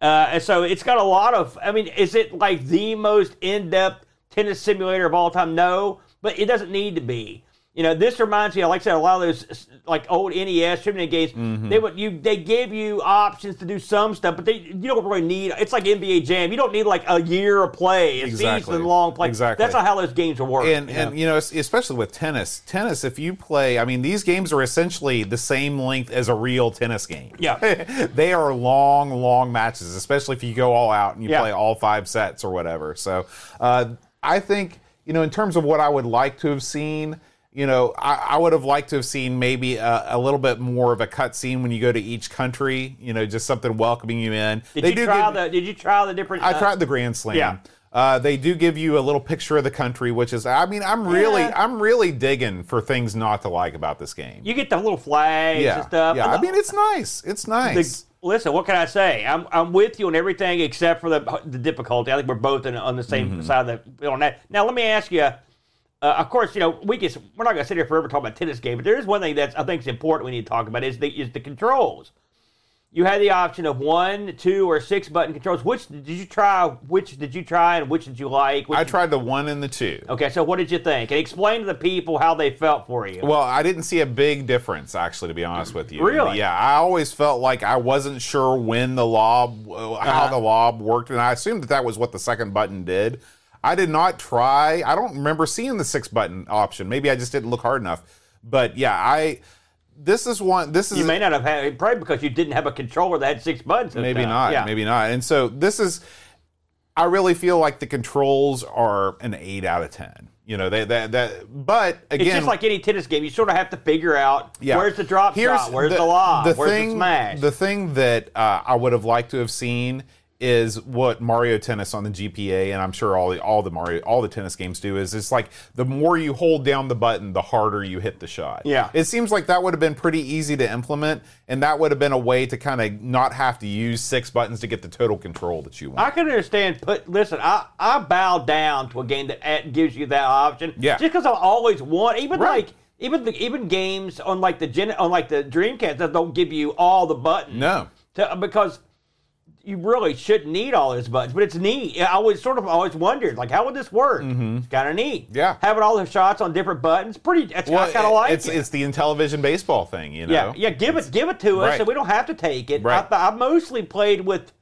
[SPEAKER 2] Uh, and so it's got a lot of. I mean, is it like the most in-depth tennis simulator of all time? No, but it doesn't need to be. You know, this reminds me, like I said, a lot of those like old NES trivia games.
[SPEAKER 1] Mm-hmm.
[SPEAKER 2] They would you they give you options to do some stuff, but they you don't really need. It's like NBA Jam. You don't need like a year of play, a
[SPEAKER 1] Exactly.
[SPEAKER 2] season long play.
[SPEAKER 1] Exactly.
[SPEAKER 2] That's not how those games will work.
[SPEAKER 1] and
[SPEAKER 2] you know?
[SPEAKER 1] you know especially with tennis tennis if you play i mean these games are essentially the same length as a real tennis game
[SPEAKER 2] Yeah.
[SPEAKER 1] they are long long matches especially if you go all out and you
[SPEAKER 2] Yeah.
[SPEAKER 1] play all five sets or whatever so uh, i think you know in terms of what i would like to have seen you know, I, I would have liked to have seen maybe a, a little bit more of a cutscene when you go to each country. You know, just something welcoming you in.
[SPEAKER 2] did you try
[SPEAKER 1] give-
[SPEAKER 2] the? Did you try the different?
[SPEAKER 1] I
[SPEAKER 2] uh,
[SPEAKER 1] tried the Grand Slam.
[SPEAKER 2] Yeah.
[SPEAKER 1] Uh, they do give you a little picture of the country, which is, I mean, I'm really,
[SPEAKER 2] Yeah.
[SPEAKER 1] I'm really digging for things not to like about this game.
[SPEAKER 2] You get the little flags
[SPEAKER 1] yeah,
[SPEAKER 2] and stuff.
[SPEAKER 1] yeah.
[SPEAKER 2] And
[SPEAKER 1] I mean, it's nice. It's nice.
[SPEAKER 2] the- listen, what can I say? I'm I'm with you on everything except for the the difficulty. I think we're both in, on the same
[SPEAKER 1] Mm-hmm.
[SPEAKER 2] side of the on that. Now, let me ask you. Uh, of course, you know we can, we're not going to sit here forever talking about tennis game, but there is one thing that's I think is important we need to talk about is the is the controls. You had the option of one, two, or six button controls. Which did you try? Which did you try, and which did you like? Which
[SPEAKER 1] I tried the one and the two.
[SPEAKER 2] Okay, so what did you think? And explain to the people how they felt for you.
[SPEAKER 1] Well, I didn't see a big difference, actually, to be honest with you.
[SPEAKER 2] Really?
[SPEAKER 1] Yeah, I always felt like I wasn't sure when the lob, uh, how
[SPEAKER 2] Uh-huh.
[SPEAKER 1] the lob worked, and I assumed that that was what the second button did. I did not try. I don't remember seeing the six button option. Maybe I just didn't look hard enough. But yeah, I. This is one. This is
[SPEAKER 2] you may not have had probably because you didn't have a controller that had six buttons.
[SPEAKER 1] maybe
[SPEAKER 2] up.
[SPEAKER 1] not
[SPEAKER 2] Yeah.
[SPEAKER 1] maybe not and so this is i really feel like the controls are an 8 out of 10 you know they that that but again
[SPEAKER 2] It's just like any tennis game. You sort of have to figure out
[SPEAKER 1] yeah.
[SPEAKER 2] where's the drop
[SPEAKER 1] Here's
[SPEAKER 2] shot, where's the, lob, where's
[SPEAKER 1] thing,
[SPEAKER 2] the smash.
[SPEAKER 1] the thing that uh, i would have liked to have seen is what Mario Tennis on the GBA, and I'm sure all the all the Mario all the tennis games do is it's like the more you hold down the button, the harder you hit the shot.
[SPEAKER 2] Yeah.
[SPEAKER 1] it seems like that would have been pretty easy to implement, and that would have been a way to kind of not have to use six buttons to get the total control that you want.
[SPEAKER 2] I can understand. Put listen, I I bow down to a game that gives you that option.
[SPEAKER 1] Yeah.
[SPEAKER 2] just because I always want, even
[SPEAKER 1] Right.
[SPEAKER 2] like even the even games on like the gen on like the Dreamcast that don't give you all the buttons.
[SPEAKER 1] no,
[SPEAKER 2] to, because you really shouldn't need all those buttons, but it's neat. I always sort of always wondered, like, how would this work? It's kind of neat.
[SPEAKER 1] Mm-hmm. Yeah.
[SPEAKER 2] having all the shots on different buttons, pretty. That's, I kind of like
[SPEAKER 1] it's
[SPEAKER 2] it.
[SPEAKER 1] it's the Intellivision baseball thing, you know.
[SPEAKER 2] yeah, yeah. Give it, give it to us,
[SPEAKER 1] Right.
[SPEAKER 2] so we don't have to take it.
[SPEAKER 1] Right.
[SPEAKER 2] I, I mostly played with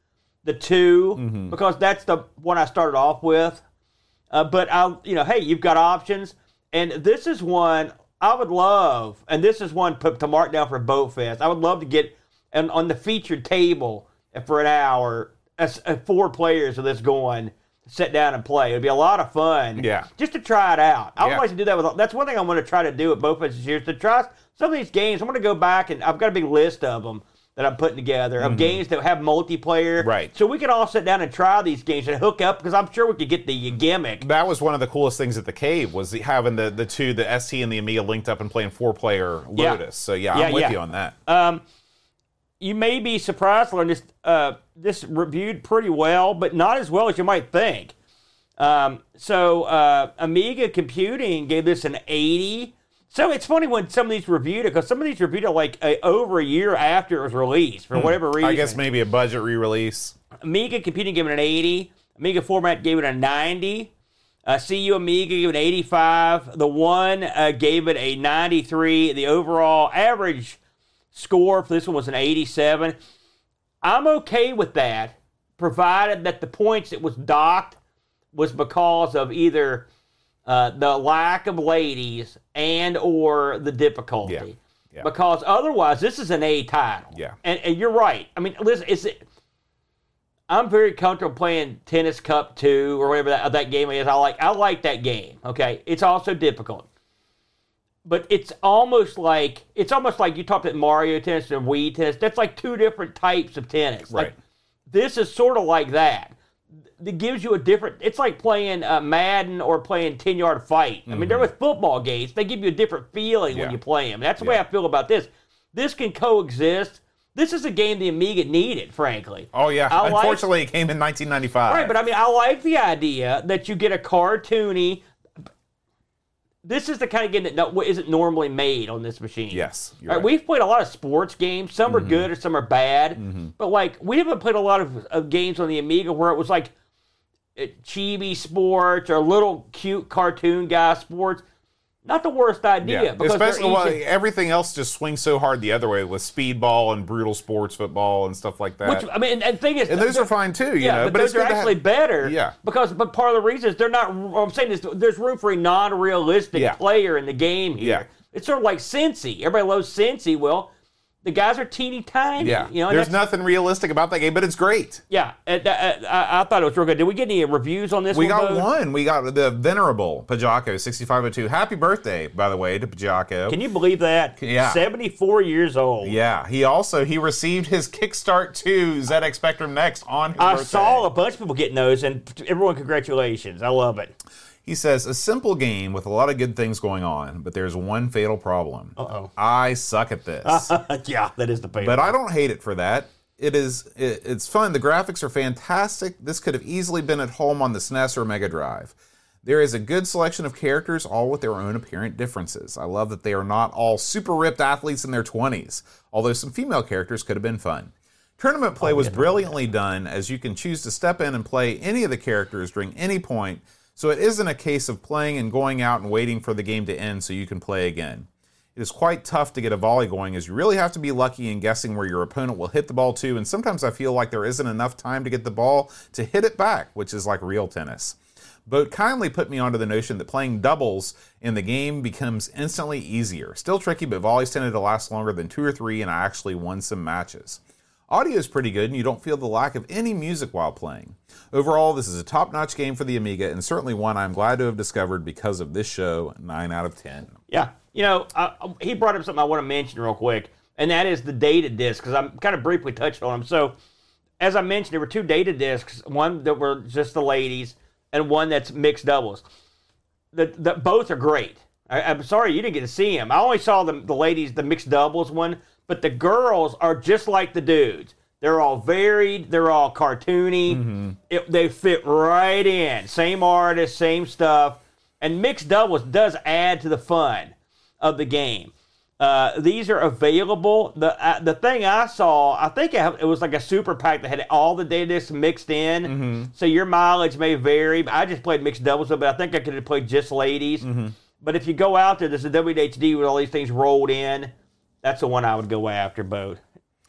[SPEAKER 2] the 2
[SPEAKER 1] Mm-hmm.
[SPEAKER 2] because that's the one I started off with. Uh, but I, you know, hey, you've got options, and this is one I would love, and this is one put to mark down for Boat Fest. I would love to get and on the featured table for an hour, as four players of this going. Sit down and play. It'd be a lot of fun.
[SPEAKER 1] Yeah.
[SPEAKER 2] Just to try it out. I would
[SPEAKER 1] Yeah.
[SPEAKER 2] like to do that with. That's one thing I'm going to try to do at both of these years to try some of these games. I'm going to go back and I've got a big list of them that I'm putting together of games that have multiplayer.
[SPEAKER 1] Mm-hmm. Right.
[SPEAKER 2] So we can all sit down and try these games and hook up because I'm sure we could get the gimmick.
[SPEAKER 1] That was one of the coolest things at the cave was the, having the the two the ST and the Amiga linked up and playing four player
[SPEAKER 2] Yeah.
[SPEAKER 1] Lotus. So yeah,
[SPEAKER 2] Yeah,
[SPEAKER 1] I'm with
[SPEAKER 2] yeah.
[SPEAKER 1] you on that.
[SPEAKER 2] Um, you may be surprised to learn this. Uh, this reviewed pretty well, but not as well as you might think. Um, so uh, Amiga Computing gave this an 80. So it's funny when some of these reviewed it because some of these reviewed it like a, over a year after it was released for whatever reason.
[SPEAKER 1] Hmm. I guess maybe a budget re-release.
[SPEAKER 2] Amiga Computing gave it an 80. Amiga format gave it a 90. Uh, CU Amiga gave it an 85. The one uh, gave it a 93. The overall average score for this one was an 87. I'm okay with that, provided that the points it was docked was because of either uh, the lack of ladies and or the difficulty.
[SPEAKER 1] Yeah. Yeah.
[SPEAKER 2] Because otherwise, this is an A title.
[SPEAKER 1] Yeah.
[SPEAKER 2] And, and you're right. I mean, listen, it's. I'm very comfortable playing Tennis Cup Two or whatever that, that game is. I like. I like that game. Okay. It's also difficult, but it's almost like it's almost like you talked about Mario Tennis and Wii Tennis. That's like two different types of tennis. Like,
[SPEAKER 1] Right.
[SPEAKER 2] this is sort of like that. It gives you a different. It's like playing uh, Madden or playing Ten Yard Fight. I mean, they're with football games. They give you a different feeling
[SPEAKER 1] Mm-hmm. Yeah.
[SPEAKER 2] when you play them. That's the way I feel about this. This can coexist. This is a game the Amiga needed, frankly.
[SPEAKER 1] Oh yeah.
[SPEAKER 2] I like-
[SPEAKER 1] Unfortunately, it came in 1995.
[SPEAKER 2] Right, but I mean, I like the idea that you get a cartoony. This is the kind of game that no, isn't normally made on this machine.
[SPEAKER 1] yes,
[SPEAKER 2] right,
[SPEAKER 1] right. Mm-hmm.
[SPEAKER 2] We've played a lot of sports games. Some are good or some are bad. But like, we haven't played a lot of, of games on the Amiga where it was like uh, chibi sports or little cute cartoon guy sports. Not the worst idea.
[SPEAKER 1] yeah,
[SPEAKER 2] because
[SPEAKER 1] especially well, everything else just swings so hard the other way with speedball and brutal sports football and stuff like that.
[SPEAKER 2] which, I mean, and the thing is,
[SPEAKER 1] and those
[SPEAKER 2] they're-
[SPEAKER 1] fine too, you
[SPEAKER 2] Yeah,
[SPEAKER 1] know.
[SPEAKER 2] but,
[SPEAKER 1] it's
[SPEAKER 2] those are actually
[SPEAKER 1] have-
[SPEAKER 2] better.
[SPEAKER 1] Yeah.
[SPEAKER 2] Because, but part of the reason is they're not. What I'm saying is there's room for a non-realistic
[SPEAKER 1] Yeah.
[SPEAKER 2] player in the game here.
[SPEAKER 1] Yeah.
[SPEAKER 2] It's sort of like Sensi. Everybody loves Sensi. Well, the guys are teeny tiny.
[SPEAKER 1] Yeah,
[SPEAKER 2] You know,
[SPEAKER 1] there's nothing realistic about that game, but it's great.
[SPEAKER 2] Yeah, and, uh, I, I thought it was real good. Did we get any reviews on this?
[SPEAKER 1] We
[SPEAKER 2] one,
[SPEAKER 1] got
[SPEAKER 2] Bo?
[SPEAKER 1] one. We got the venerable Pajako 6502. Happy birthday, by the way, to Pajako.
[SPEAKER 2] Can you believe that?
[SPEAKER 1] Yeah.
[SPEAKER 2] 74 years old.
[SPEAKER 1] yeah, he also he received his Kickstart 2 ZX Spectrum Next on his
[SPEAKER 2] I
[SPEAKER 1] birthday.
[SPEAKER 2] saw a bunch of people getting those, and everyone, congratulations. I love it.
[SPEAKER 1] He says a simple game with a lot of good things going on, but there's one fatal problem.
[SPEAKER 2] Uh-oh.
[SPEAKER 1] I suck at this.
[SPEAKER 2] yeah, that is the paper.
[SPEAKER 1] but I don't hate it for that. It is it, it's fun. The graphics are fantastic. This could have easily been at home on the SNES or Mega Drive. There is a good selection of characters, all with their own apparent differences. I love that they are not all super ripped athletes in their 20s, although some female characters could have been fun. Tournament play oh, was brilliantly done, as you can choose to step in and play any of the characters during any point, so it isn't a case of playing and going out and waiting for the game to end so you can play again. It is quite tough to get a volley going as you really have to be lucky in guessing where your opponent will hit the ball to, and sometimes I feel like there isn't enough time to get the ball to hit it back, which is like real tennis. Boat kindly put me onto the notion that playing doubles in the game becomes instantly easier. Still tricky, but volleys tended to last longer than two or three, and I actually won some matches. Audio is pretty good, and you don't feel the lack of any music while playing. Overall, this is a top notch game for the Amiga, and certainly one I'm glad to have discovered because of this show 9 out of 10.
[SPEAKER 2] Yeah, you know, uh, he brought up something I want to mention real quick, and that is the data disc because I'm kind of briefly touched on them. So, as I mentioned, there were two data discs, one that were just the ladies, and one that's mixed doubles. The, the both are great. I, I'm sorry you didn't get to see them. I only saw the the ladies, the mixed doubles one, but the girls are just like the dudes. They're all varied. They're all cartoony. It, they fit right in. Same artist, same stuff. And mixed doubles does add to the fun of the game. Uh, these are available. The uh, the thing I saw, I think it, was like a super pack that had all the data discs mixed in. So your mileage may vary. I just played mixed doubles, but I think I could have played just ladies. But if you go out there, there's a WHD with all these things rolled in. That's the one I would go after, boat.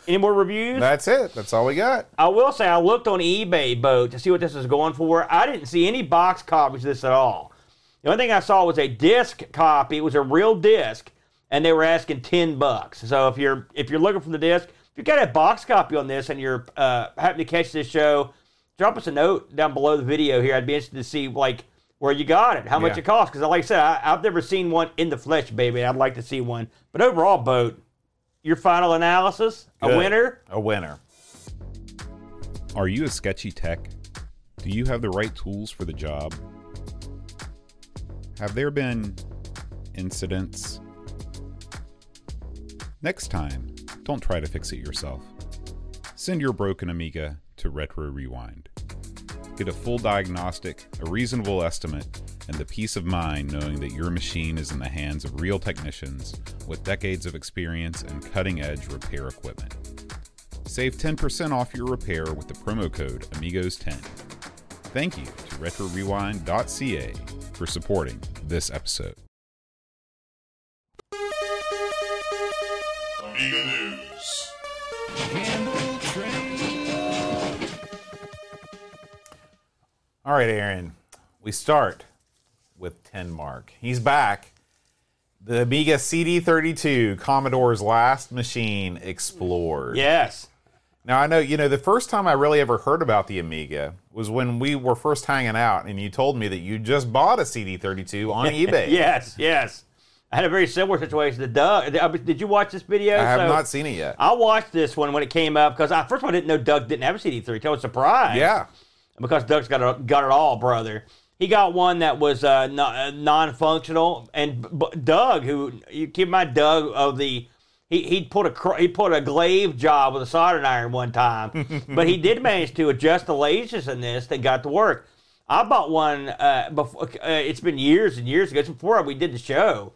[SPEAKER 2] Any more reviews?
[SPEAKER 1] That's it. That's all we got.
[SPEAKER 2] I will say I looked on eBay, boat, to see what this was going for. I didn't see any box copies of this at all. The only thing I saw was a disc copy. It was a real disc, and they were asking ten bucks. So if you're if you're looking for the disc, if you've got a box copy on this and you're uh, happen to catch this show, drop us a note down below the video here. I'd be interested to see like where you got it, how much
[SPEAKER 1] Yeah.
[SPEAKER 2] it costs. Because like I said, I, I've never seen one in the flesh, baby. I'd like to see one. But overall, boat, your final analysis, a winner.
[SPEAKER 1] A winner.
[SPEAKER 3] Are you a sketchy tech? Do you have the right tools for the job? Have there been incidents? Next time, don't try to fix it yourself. Send your broken Amiga to Retro Rewind. Get a full diagnostic, a reasonable estimate, and the peace of mind knowing that your machine is in the hands of real technicians with decades of experience and cutting edge repair equipment. Save 10% off your repair with the promo code AMIGOS10. thank you to RetroRewind.ca for supporting this episode.
[SPEAKER 4] Amiga News.
[SPEAKER 1] All right, Aaron. We start with 10 mark. He's back. The Amiga CD32, Commodore's last machine, explored.
[SPEAKER 2] Yes.
[SPEAKER 1] Now I know, you know, the first time I really ever heard about the Amiga was when we were first hanging out, and you told me that you just bought a CD32 on eBay.
[SPEAKER 2] Yes, yes. I had a very similar situation to Doug. Did you watch this video?
[SPEAKER 1] I have
[SPEAKER 2] So,
[SPEAKER 1] not seen it yet.
[SPEAKER 2] I watched this one when it came up because I first of all I didn't know Doug didn't have a CD32. I was surprised.
[SPEAKER 1] yeah.
[SPEAKER 2] Because Doug's got it, got it all, brother. He got one that was uh, non- uh, non-functional, and b- b- Doug, who you keep my Doug of the he he put a he put a glaive job with a soldering iron one time, but he did manage to adjust the lasers in this that got to work. I bought one uh, before. Uh, it's been years and years ago. It's before we did the show.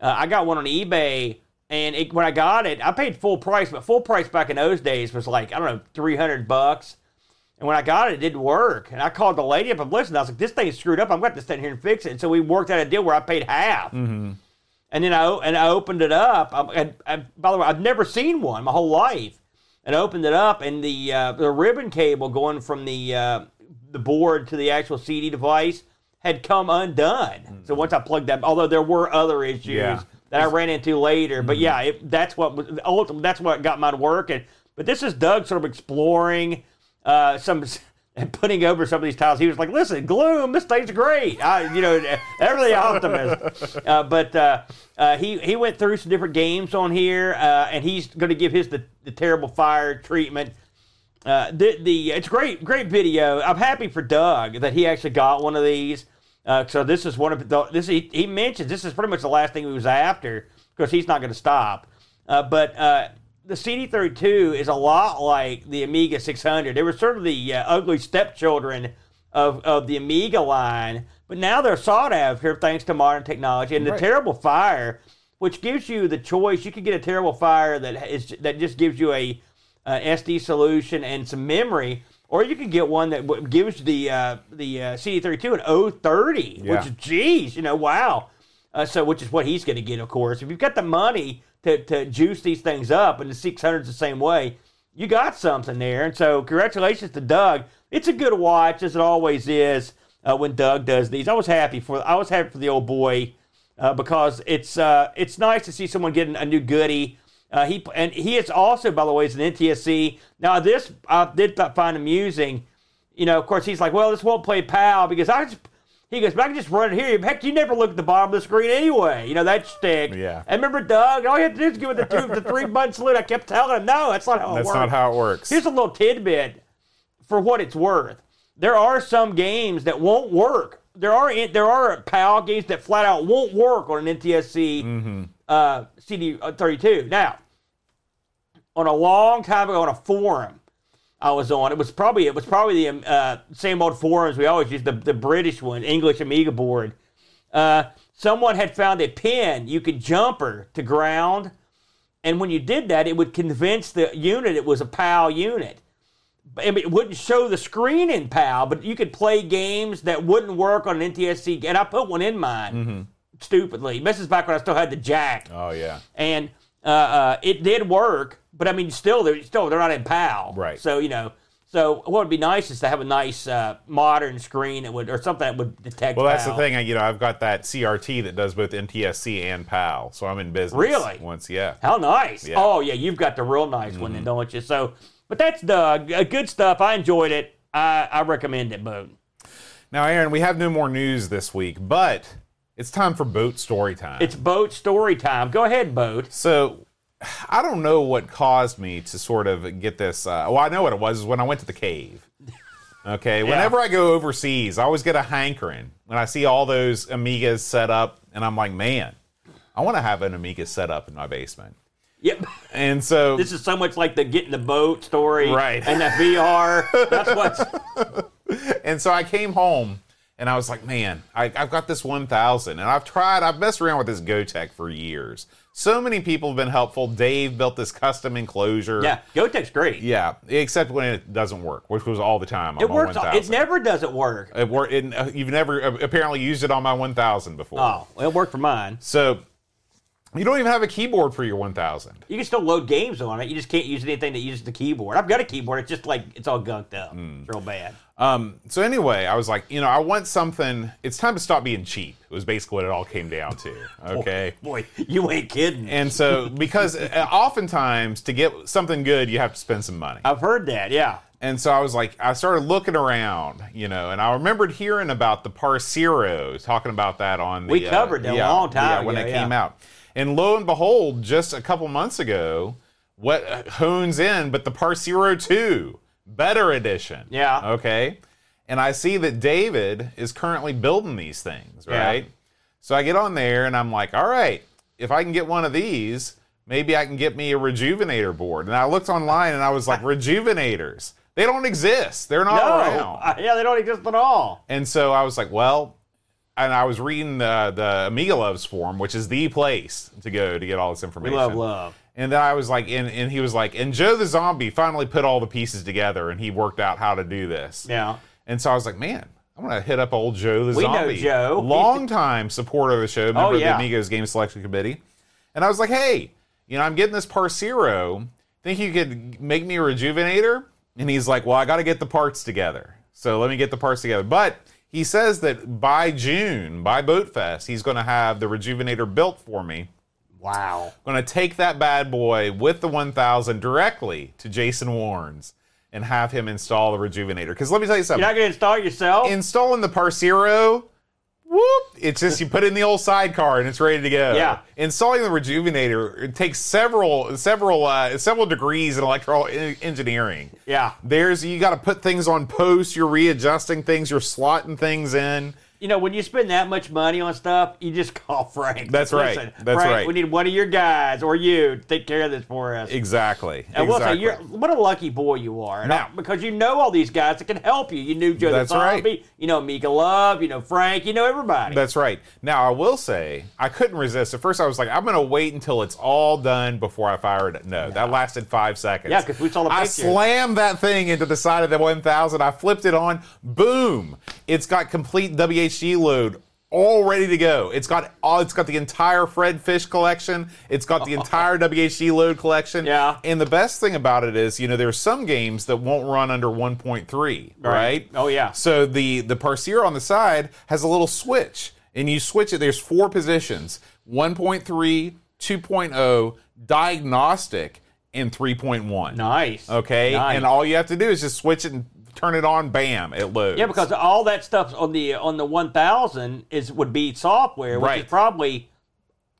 [SPEAKER 2] Uh, I got one on eBay, and it, when I got it, I paid full price. But full price back in those days was like I don't know, three hundred bucks. And when I got it, it didn't work. And I called the lady up and listened. I was like, "This thing's screwed up. I'm going to have to stand here and fix it." And so we worked out a deal where I paid half. Mm-hmm. And then I and I opened it up. I, and, and by the way, I've never seen one my whole life. And I opened it up, and the uh, the ribbon cable going from the uh, the board to the actual CD device had come undone. So once I plugged that, although there were other issues
[SPEAKER 1] Yeah.
[SPEAKER 2] that I ran into later, but yeah, it, that's what was ultimately that's what got mine working. But this is Doug sort of exploring uh, some putting over some of these tiles. He was like, "Listen, gloom, this thing's great." I, you know, everything optimist. Uh, but uh, uh, he he went through some different games on here, uh, and he's going to give his the, the terrible fire treatment. Uh, the the it's great great video. I'm happy for Doug that he actually got one of these. Uh, so this is one of the this he, he mentions this is pretty much the last thing he was after because he's not going to stop. Uh, but uh, the CD32 is a lot like the Amiga 600. They were sort of the uh, ugly stepchildren of, of the Amiga line, but now they're sought after thanks to modern technology and the Terrible Fire, which gives you the choice. You could get a Terrible Fire that is that just gives you a, uh SD solution and some memory. Or you could get one that gives the uh, the uh, CD32 an 030,
[SPEAKER 1] Yeah.
[SPEAKER 2] which is geez, you know, wow. Uh, so, which is what he's going to get, of course. If you've got the money to, to juice these things up, and the 600's the same way, you got something there. And so, congratulations to Doug. It's a good watch, as it always is uh, when Doug does these. I was happy for I was happy for the old boy uh, because it's uh, it's nice to see someone getting a new goodie. Uh, he and he is also, by the way, is an NTSC. Now, this I did find amusing. You know, of course, he's like, "Well, this won't play PAL because I just." He goes, but I can just run it here. Heck, you never look at the bottom of the screen anyway. You know, that stick.
[SPEAKER 1] Yeah.
[SPEAKER 2] And remember Doug? All you have to do is give it the two, the three button salute. I kept telling him, no, that's not how it
[SPEAKER 1] That's
[SPEAKER 2] works.
[SPEAKER 1] not how it works.
[SPEAKER 2] Here's a little tidbit for what it's worth. There are some games that won't work. There are there are PAL games that flat out won't work on an NTSC
[SPEAKER 1] Mm-hmm.
[SPEAKER 2] uh, CD32. Now, on a long time ago on a forum I was on, it was probably it was probably the uh, same old forums we always use, the the British one, English Amiga board. Uh, someone had found a pin you could jumper to ground, and when you did that, it would convince the unit it was a PAL unit. I mean, it wouldn't show the screen in PAL, but you could play games that wouldn't work on an NTSC. And I put one in mine, stupidly. This is back when I still had the jack
[SPEAKER 1] oh yeah.
[SPEAKER 2] and uh, uh, it did work. But I mean, still, they're still they're not in PAL,
[SPEAKER 1] Right.
[SPEAKER 2] So you know, so what would be nice is to have a nice uh, modern screen that would or something that would detect.
[SPEAKER 1] Well, that's the thing. I- You know, I've got that CRT that does both NTSC and PAL, so I'm in business.
[SPEAKER 2] Really?
[SPEAKER 1] Once, yeah.
[SPEAKER 2] How nice!
[SPEAKER 1] Yeah. Mm-hmm.
[SPEAKER 2] Oh yeah, you've got the real nice one, then, don't you? So, but that's the uh, good stuff. I enjoyed it. I, I recommend it, Boone.
[SPEAKER 1] Now, Aaron, we have no more news this week, but it's time for boat story time.
[SPEAKER 2] It's boat story time. Go ahead, boat.
[SPEAKER 1] So I don't know what caused me to sort of get this. Uh, well, I know what it was is when I went to the cave. Okay, whenever I go overseas, I always get a hankering when I see all those Amigas set up, and I'm like, man, I want to have an Amiga set up in my basement.
[SPEAKER 2] Yep.
[SPEAKER 1] And so
[SPEAKER 2] This is so much like the getting the boat story,
[SPEAKER 1] Right.
[SPEAKER 2] And the VR. That's what's
[SPEAKER 1] and so I came home and I was like, man, I, I've got this 1000, and I've tried, I've messed around with this Gotek for years. So many people have been helpful. Dave built this custom enclosure.
[SPEAKER 2] Yeah, Gotek's great.
[SPEAKER 1] Yeah, except when it doesn't work, which was all the time. On
[SPEAKER 2] it works.
[SPEAKER 1] 1000.
[SPEAKER 2] It never doesn't work.
[SPEAKER 1] It wor- it, uh, you've never uh, apparently used it on my 1000 before.
[SPEAKER 2] Oh, well, it worked for mine.
[SPEAKER 1] So you don't even have a keyboard for your 1000.
[SPEAKER 2] You can still load games on it. You just can't use anything that uses the keyboard. I've got a keyboard. It's just like it's all gunked up.
[SPEAKER 1] Hmm.
[SPEAKER 2] It's real bad.
[SPEAKER 1] Um, so anyway, I was like, you know, I want something. It's time to stop being cheap. It was basically what it all came down to. Okay.
[SPEAKER 2] Boy, you ain't kidding.
[SPEAKER 1] And so, because uh, oftentimes to get something good, you have to spend some money.
[SPEAKER 2] I've heard that. Yeah.
[SPEAKER 1] And so I was like, I started looking around, you know, and I remembered hearing about the Parceiro, talking about that on the.
[SPEAKER 2] We covered that a
[SPEAKER 1] yeah,
[SPEAKER 2] long time
[SPEAKER 1] yeah, when
[SPEAKER 2] ago,
[SPEAKER 1] it
[SPEAKER 2] yeah.
[SPEAKER 1] came out. And lo and behold, just a couple months ago, what uh, hones in but the Parceiro 2, better edition.
[SPEAKER 2] Yeah.
[SPEAKER 1] Okay. And I see that David is currently building these things,
[SPEAKER 2] Yeah.
[SPEAKER 1] right? So I get on there and I'm like, all right, if I can get one of these, maybe I can get me a rejuvenator board. And I looked online and I was like, rejuvenators. They don't exist. They're not
[SPEAKER 2] No.
[SPEAKER 1] around.
[SPEAKER 2] Uh, yeah, they don't exist at all.
[SPEAKER 1] And so I was like, well, and I was reading the, the Amiga Loves forum, which is the place to go to get all this information.
[SPEAKER 2] We love love.
[SPEAKER 1] And then I was like, and, and he was like, and Joe the Zombie finally put all the pieces together and he worked out how to do this.
[SPEAKER 2] Yeah.
[SPEAKER 1] And so I was like, man, I'm gonna hit up old Joe the
[SPEAKER 2] We know
[SPEAKER 1] Zombie.
[SPEAKER 2] Joe.
[SPEAKER 1] Long time supporter of the show, member
[SPEAKER 2] Oh,
[SPEAKER 1] of the
[SPEAKER 2] yeah.
[SPEAKER 1] Amigos Game Selection Committee. And I was like, hey, you know, I'm getting this Parceiro. Think you could make me a rejuvenator? And he's like, well, I got to get the parts together. So let me get the parts together. But he says that by June, by Boatfest, he's going to have the rejuvenator built for me.
[SPEAKER 2] Wow.
[SPEAKER 1] going to take that bad boy with the 1000 directly to Jason Warnes and have him install the rejuvenator. Because let me tell you something
[SPEAKER 2] You're not going to install it yourself?
[SPEAKER 1] installing the Parceiro, whoop, it's just you put in the old sidecar and it's ready to go.
[SPEAKER 2] Yeah.
[SPEAKER 1] Installing the rejuvenator it takes several several uh, several degrees in electrical engineering.
[SPEAKER 2] yeah.
[SPEAKER 1] There's you got to put things on post. You're readjusting things. You're slotting things in.
[SPEAKER 2] You know, when you spend that much money on stuff, you just call Frank.
[SPEAKER 1] That's right. That's
[SPEAKER 2] Frank,
[SPEAKER 1] right.
[SPEAKER 2] We need one of your guys or you to take care of this for us.
[SPEAKER 1] Exactly.
[SPEAKER 2] I will say, you're what a lucky boy you are,
[SPEAKER 1] Now-
[SPEAKER 2] I- because you know all these guys that can help you. You knew Joe
[SPEAKER 1] That's
[SPEAKER 2] the
[SPEAKER 1] right.
[SPEAKER 2] You know Mika Love, you know Frank, you know everybody.
[SPEAKER 1] That's right. Now I will say I couldn't resist. At first I was like, I'm going to wait until it's all done before I fire it. No, that lasted five seconds.
[SPEAKER 2] Yeah, 'cause we saw the
[SPEAKER 1] I slammed that thing into the side of the 1000. I flipped it on. Boom! It's got complete WHD load. All ready to go. It's got all. It's got the entire Fred Fish collection. It's got the entire WHD load collection.
[SPEAKER 2] Yeah.
[SPEAKER 1] And the best thing about it is, you know, there's some games that won't run under 1.3, right?
[SPEAKER 2] Oh, yeah.
[SPEAKER 1] So the the Parceiro on the side has a little switch, and you switch it. There's four positions: 1.3, 2.0, diagnostic, and 3.1.
[SPEAKER 2] nice.
[SPEAKER 1] Okay,
[SPEAKER 2] Nice.
[SPEAKER 1] and all you have to do is just switch it and turn it on. Bam, it loads.
[SPEAKER 2] Yeah, because all that stuff on the on the one thousand is would be software, which
[SPEAKER 1] Right.
[SPEAKER 2] is probably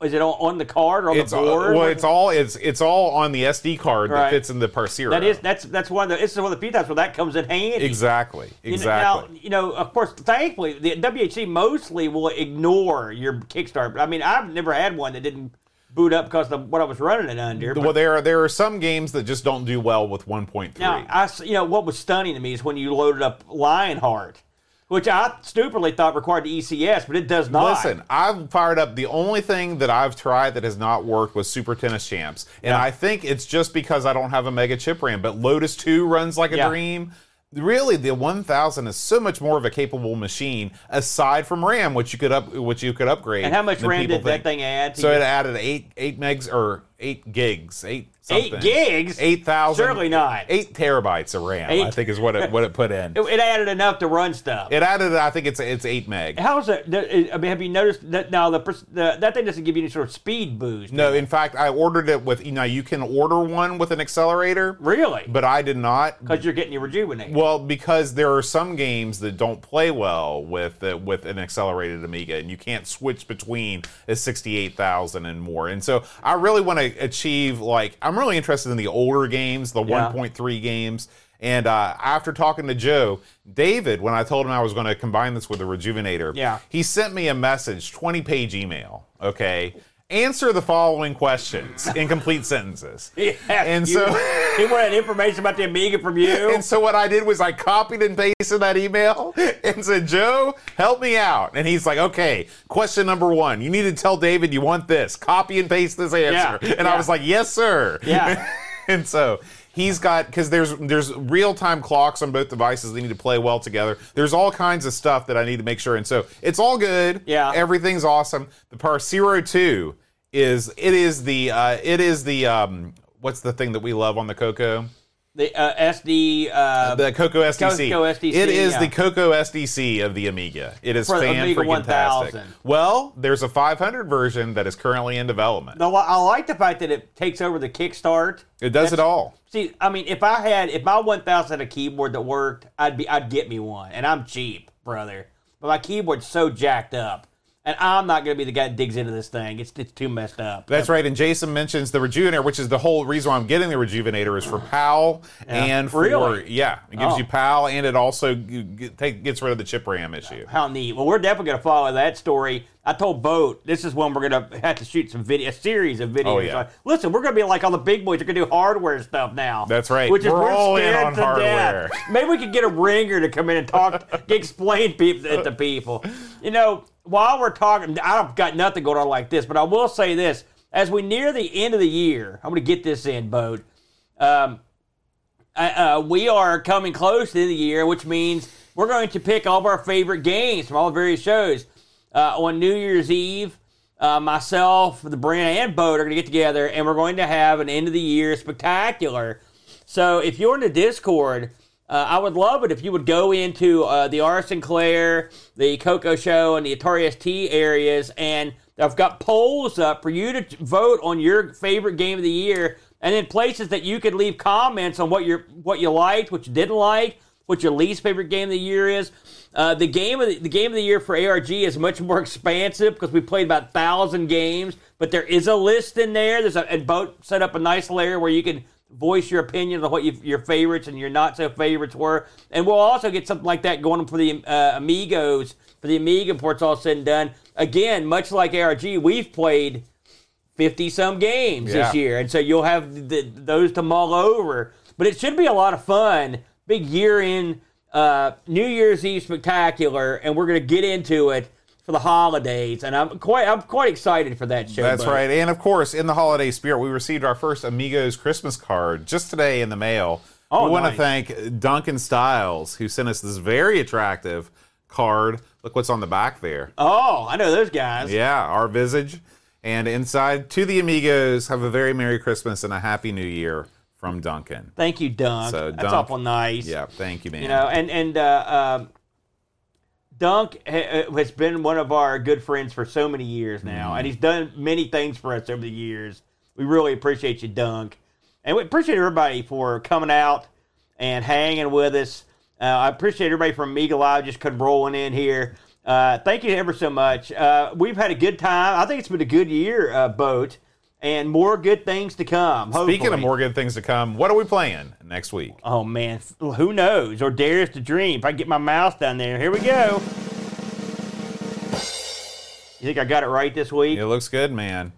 [SPEAKER 2] is it on, on the card or on
[SPEAKER 1] it's
[SPEAKER 2] the
[SPEAKER 1] all,
[SPEAKER 2] board?
[SPEAKER 1] well, it's all it's it's all on the SD card that fits in the Parceiro.
[SPEAKER 2] that is that's that's one of the this is one of the few times where that comes in handy.
[SPEAKER 1] exactly
[SPEAKER 2] You know,
[SPEAKER 1] exactly.
[SPEAKER 2] now, you know, of course, thankfully, the WHD mostly will ignore your Kickstarter. I mean, I've never had one that didn't boot up because of what I was running it under. but-
[SPEAKER 1] well, there are there are some games that just don't do well with 1.3.
[SPEAKER 2] Now, I, s- you know, what was stunning to me is when you loaded up Lionheart, which I stupidly thought required the ECS, but it does not.
[SPEAKER 1] Listen, I've fired up. The only thing that I've tried that has not worked was Super Tennis Champs, and
[SPEAKER 2] Yeah.
[SPEAKER 1] I think it's just because I don't have a Mega Chip RAM. But Lotus Two runs like a
[SPEAKER 2] Yeah.
[SPEAKER 1] dream. Really, the 1000 is so much more of a capable machine, aside from RAM, which you could up, which you could upgrade.
[SPEAKER 2] And how much RAM did that thing add? To
[SPEAKER 1] So
[SPEAKER 2] your-
[SPEAKER 1] it added eight eight megs or eight gigs, eight
[SPEAKER 2] Eight gigs?
[SPEAKER 1] eight thousand,
[SPEAKER 2] Surely not.
[SPEAKER 1] eight terabytes of RAM. I think is what it what it put in.
[SPEAKER 2] it, it added enough to run stuff.
[SPEAKER 1] It added, I think it's it's eight meg.
[SPEAKER 2] How's it? I mean, have you noticed that now the, the that thing doesn't give you any sort of speed boost?
[SPEAKER 1] No, in fact, I ordered it with you know you can order one with an accelerator,
[SPEAKER 2] really,
[SPEAKER 1] but I did not.
[SPEAKER 2] because you're getting your rejuvenate.
[SPEAKER 1] Well, because there are some games that don't play well with uh, with an accelerated Amiga, and you can't switch between a sixty-eight thousand and more. And so, I really want to achieve like I'm really interested in the older games, the
[SPEAKER 2] Yeah.
[SPEAKER 1] 1.3 games. And uh, after talking to Joe, David, when I told him I was going to combine this with a rejuvenator,
[SPEAKER 2] Yeah.
[SPEAKER 1] he sent me a message, 20 page email, okay, answer the following questions in complete sentences.
[SPEAKER 2] Yeah,
[SPEAKER 1] And so-
[SPEAKER 2] he wanted information about the Amiga from you.
[SPEAKER 1] And so what I did was I copied and pasted that email and said, Joe, help me out. And he's like, okay, question number one. You need to tell David you want this. Copy and paste this answer.
[SPEAKER 2] Yeah,
[SPEAKER 1] and I was like, yes, sir.
[SPEAKER 2] Yeah.
[SPEAKER 1] and so he's got because there's there's real time clocks on both devices. They need to play well together. There's all kinds of stuff that I need to make sure. And so it's all good.
[SPEAKER 2] Yeah.
[SPEAKER 1] Everything's awesome. The Parceiro 2 is it is the uh, it is the um what's the thing that we love on the Coco?
[SPEAKER 2] The uh, SD uh,
[SPEAKER 1] The Coco SDC.
[SPEAKER 2] Coco SDC,
[SPEAKER 1] It is
[SPEAKER 2] yeah.
[SPEAKER 1] the Coco SDC of the Amiga. It is
[SPEAKER 2] For
[SPEAKER 1] fan freaking tastic.
[SPEAKER 2] 1000.
[SPEAKER 1] Well, there's a 500 version that is currently in development.
[SPEAKER 2] the, I like the fact that it takes over the kickstart.
[SPEAKER 1] It does it all.
[SPEAKER 2] See, I mean, if I had, if my 1000 had a keyboard that worked, I'd be, I'd get me one, and I'm cheap, brother. But my keyboard's so jacked up, and I'm not gonna be the guy that digs into this thing. It's it's too messed up.
[SPEAKER 1] That's right. And Jason mentions the Rejuvenator, which is the whole reason why I'm getting the Rejuvenator is for PAL and for
[SPEAKER 2] Really?
[SPEAKER 1] yeah, it gives
[SPEAKER 2] Oh.
[SPEAKER 1] you PAL and it also g- g- take, gets rid of the chip RAM issue.
[SPEAKER 2] How neat. Well, we're definitely going to follow that story. I told Boat this is when we're going to have to shoot some video, a series of videos.
[SPEAKER 1] Oh, yeah.
[SPEAKER 2] Like, Listen, we're going to be like all the big boys. We're going to do hardware stuff now.
[SPEAKER 1] That's right.
[SPEAKER 2] Which is
[SPEAKER 1] We're
[SPEAKER 2] we're,
[SPEAKER 1] all in on
[SPEAKER 2] to
[SPEAKER 1] hardware.
[SPEAKER 2] death. Maybe we could get a ringer to come in and talk, explain people to people. You know, while we're talking, I've got nothing going on like this, but I will say this: as we near the end of the year, I'm going to get this in, Boat. Um, uh, uh, we are coming close to the end of the year, which means we're going to pick all of our favorite games from all the various shows. Uh, on New Year's Eve, uh, myself, the brand, and Boat are going to get together, and we're going to have an end of the year spectacular. So if you're in the Discord, uh, I would love it if you would go into uh, the Our Sinclair, the Coco Show, and the Atari ST areas, and I've got polls up for you to vote on your favorite game of the year, and then places that you could leave comments on what you what you liked, what you didn't like, what your least favorite game of the year is. Uh, the game of the, the game of the year for ARG is much more expansive because we played about thousand games, but there is a list in there. There's a and Boat set up a nice layer where you can voice your opinion on what you, your favorites and your not so favorites were, and we'll also get something like that going for the uh, Amigos for the Amiga before it's all said and done. Again, much like ARG, we've played 50 some games
[SPEAKER 1] Yeah.
[SPEAKER 2] this year. And so you'll have the, those to mull over. But it should be a lot of fun. Big year in uh, New Year's Eve spectacular. And we're going to get into it for the holidays. And I'm quite I'm quite excited for that show.
[SPEAKER 1] That's
[SPEAKER 2] bud.
[SPEAKER 1] right. And of course, in the holiday spirit, we received our first Amigos Christmas card just today in the mail.
[SPEAKER 2] Oh,
[SPEAKER 1] we want to thank Duncan Styles, who sent us this very attractive card. Look what's on the back there.
[SPEAKER 2] Oh, I know those guys.
[SPEAKER 1] Yeah, our visage. And inside, to the Amigos, have a very Merry Christmas and a Happy New Year from Duncan.
[SPEAKER 2] Thank you, Dunk.
[SPEAKER 1] So,
[SPEAKER 2] That's
[SPEAKER 1] Dunk-
[SPEAKER 2] awful nice.
[SPEAKER 1] Yeah, thank you, man.
[SPEAKER 2] You know, and and uh, um, Dunk ha- has been one of our good friends for so many years now,
[SPEAKER 1] Mm-hmm.
[SPEAKER 2] and he's done many things for us over the years. We really appreciate you, Dunk, and we appreciate everybody for coming out and hanging with us. Uh, I appreciate everybody from Amiga Live just come rolling in here. Uh, thank you ever so much. Uh, we've had a good time. I think it's been a good year, uh, boat, and more good things to come.
[SPEAKER 1] Speaking of more good things to come, what are we playing next week?
[SPEAKER 2] Oh man, who knows? Or dares to dream. If I get my mouse down there, here we go. You think I got it right this week?
[SPEAKER 1] It looks good, man.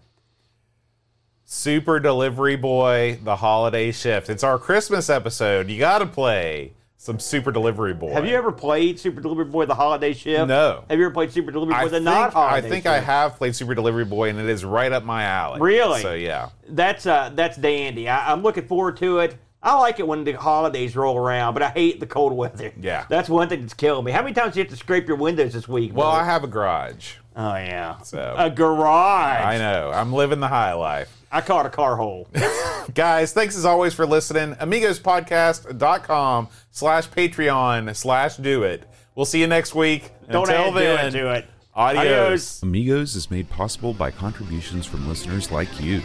[SPEAKER 1] Super Delivery Boy, The Holiday Shift. It's our Christmas episode. You got to play some Super Delivery Boy.
[SPEAKER 2] Have you ever played Super Delivery Boy: The Holiday Shift?
[SPEAKER 1] No.
[SPEAKER 2] Have you ever played Super Delivery Boy:
[SPEAKER 1] I
[SPEAKER 2] The
[SPEAKER 1] think,
[SPEAKER 2] Not
[SPEAKER 1] I think
[SPEAKER 2] Shift?
[SPEAKER 1] I have played Super Delivery Boy, and it is right up my alley.
[SPEAKER 2] Really?
[SPEAKER 1] So yeah.
[SPEAKER 2] That's uh, that's dandy. I, I'm looking forward to it. I like it when the holidays roll around, but I hate the cold weather.
[SPEAKER 1] Yeah.
[SPEAKER 2] that's one thing that's killing me. How many times do you have to scrape your windows this week?
[SPEAKER 1] Well? I have a garage.
[SPEAKER 2] oh yeah,
[SPEAKER 1] So-
[SPEAKER 2] a garage.
[SPEAKER 1] I know. I'm living the high life.
[SPEAKER 2] I caught a car hole.
[SPEAKER 1] Guys, thanks as always for listening. AmigosPodcast.com slash Patreon slash do it. We'll see you next week.
[SPEAKER 2] Don't
[SPEAKER 1] Until
[SPEAKER 2] add do it to it.
[SPEAKER 1] Adios.
[SPEAKER 2] Adios.
[SPEAKER 3] Amigos is made possible by contributions from listeners like you.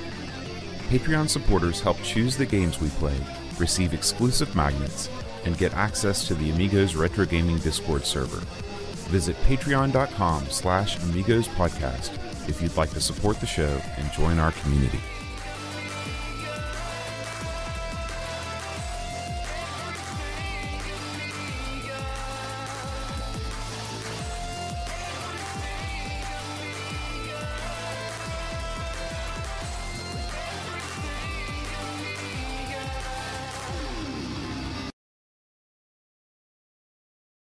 [SPEAKER 3] Patreon supporters help choose the games we play, receive exclusive magnets, and get access to the Amigos Retro Gaming Discord server. Visit patreon.com slash amigos podcast if you'd like to support the show and join our community.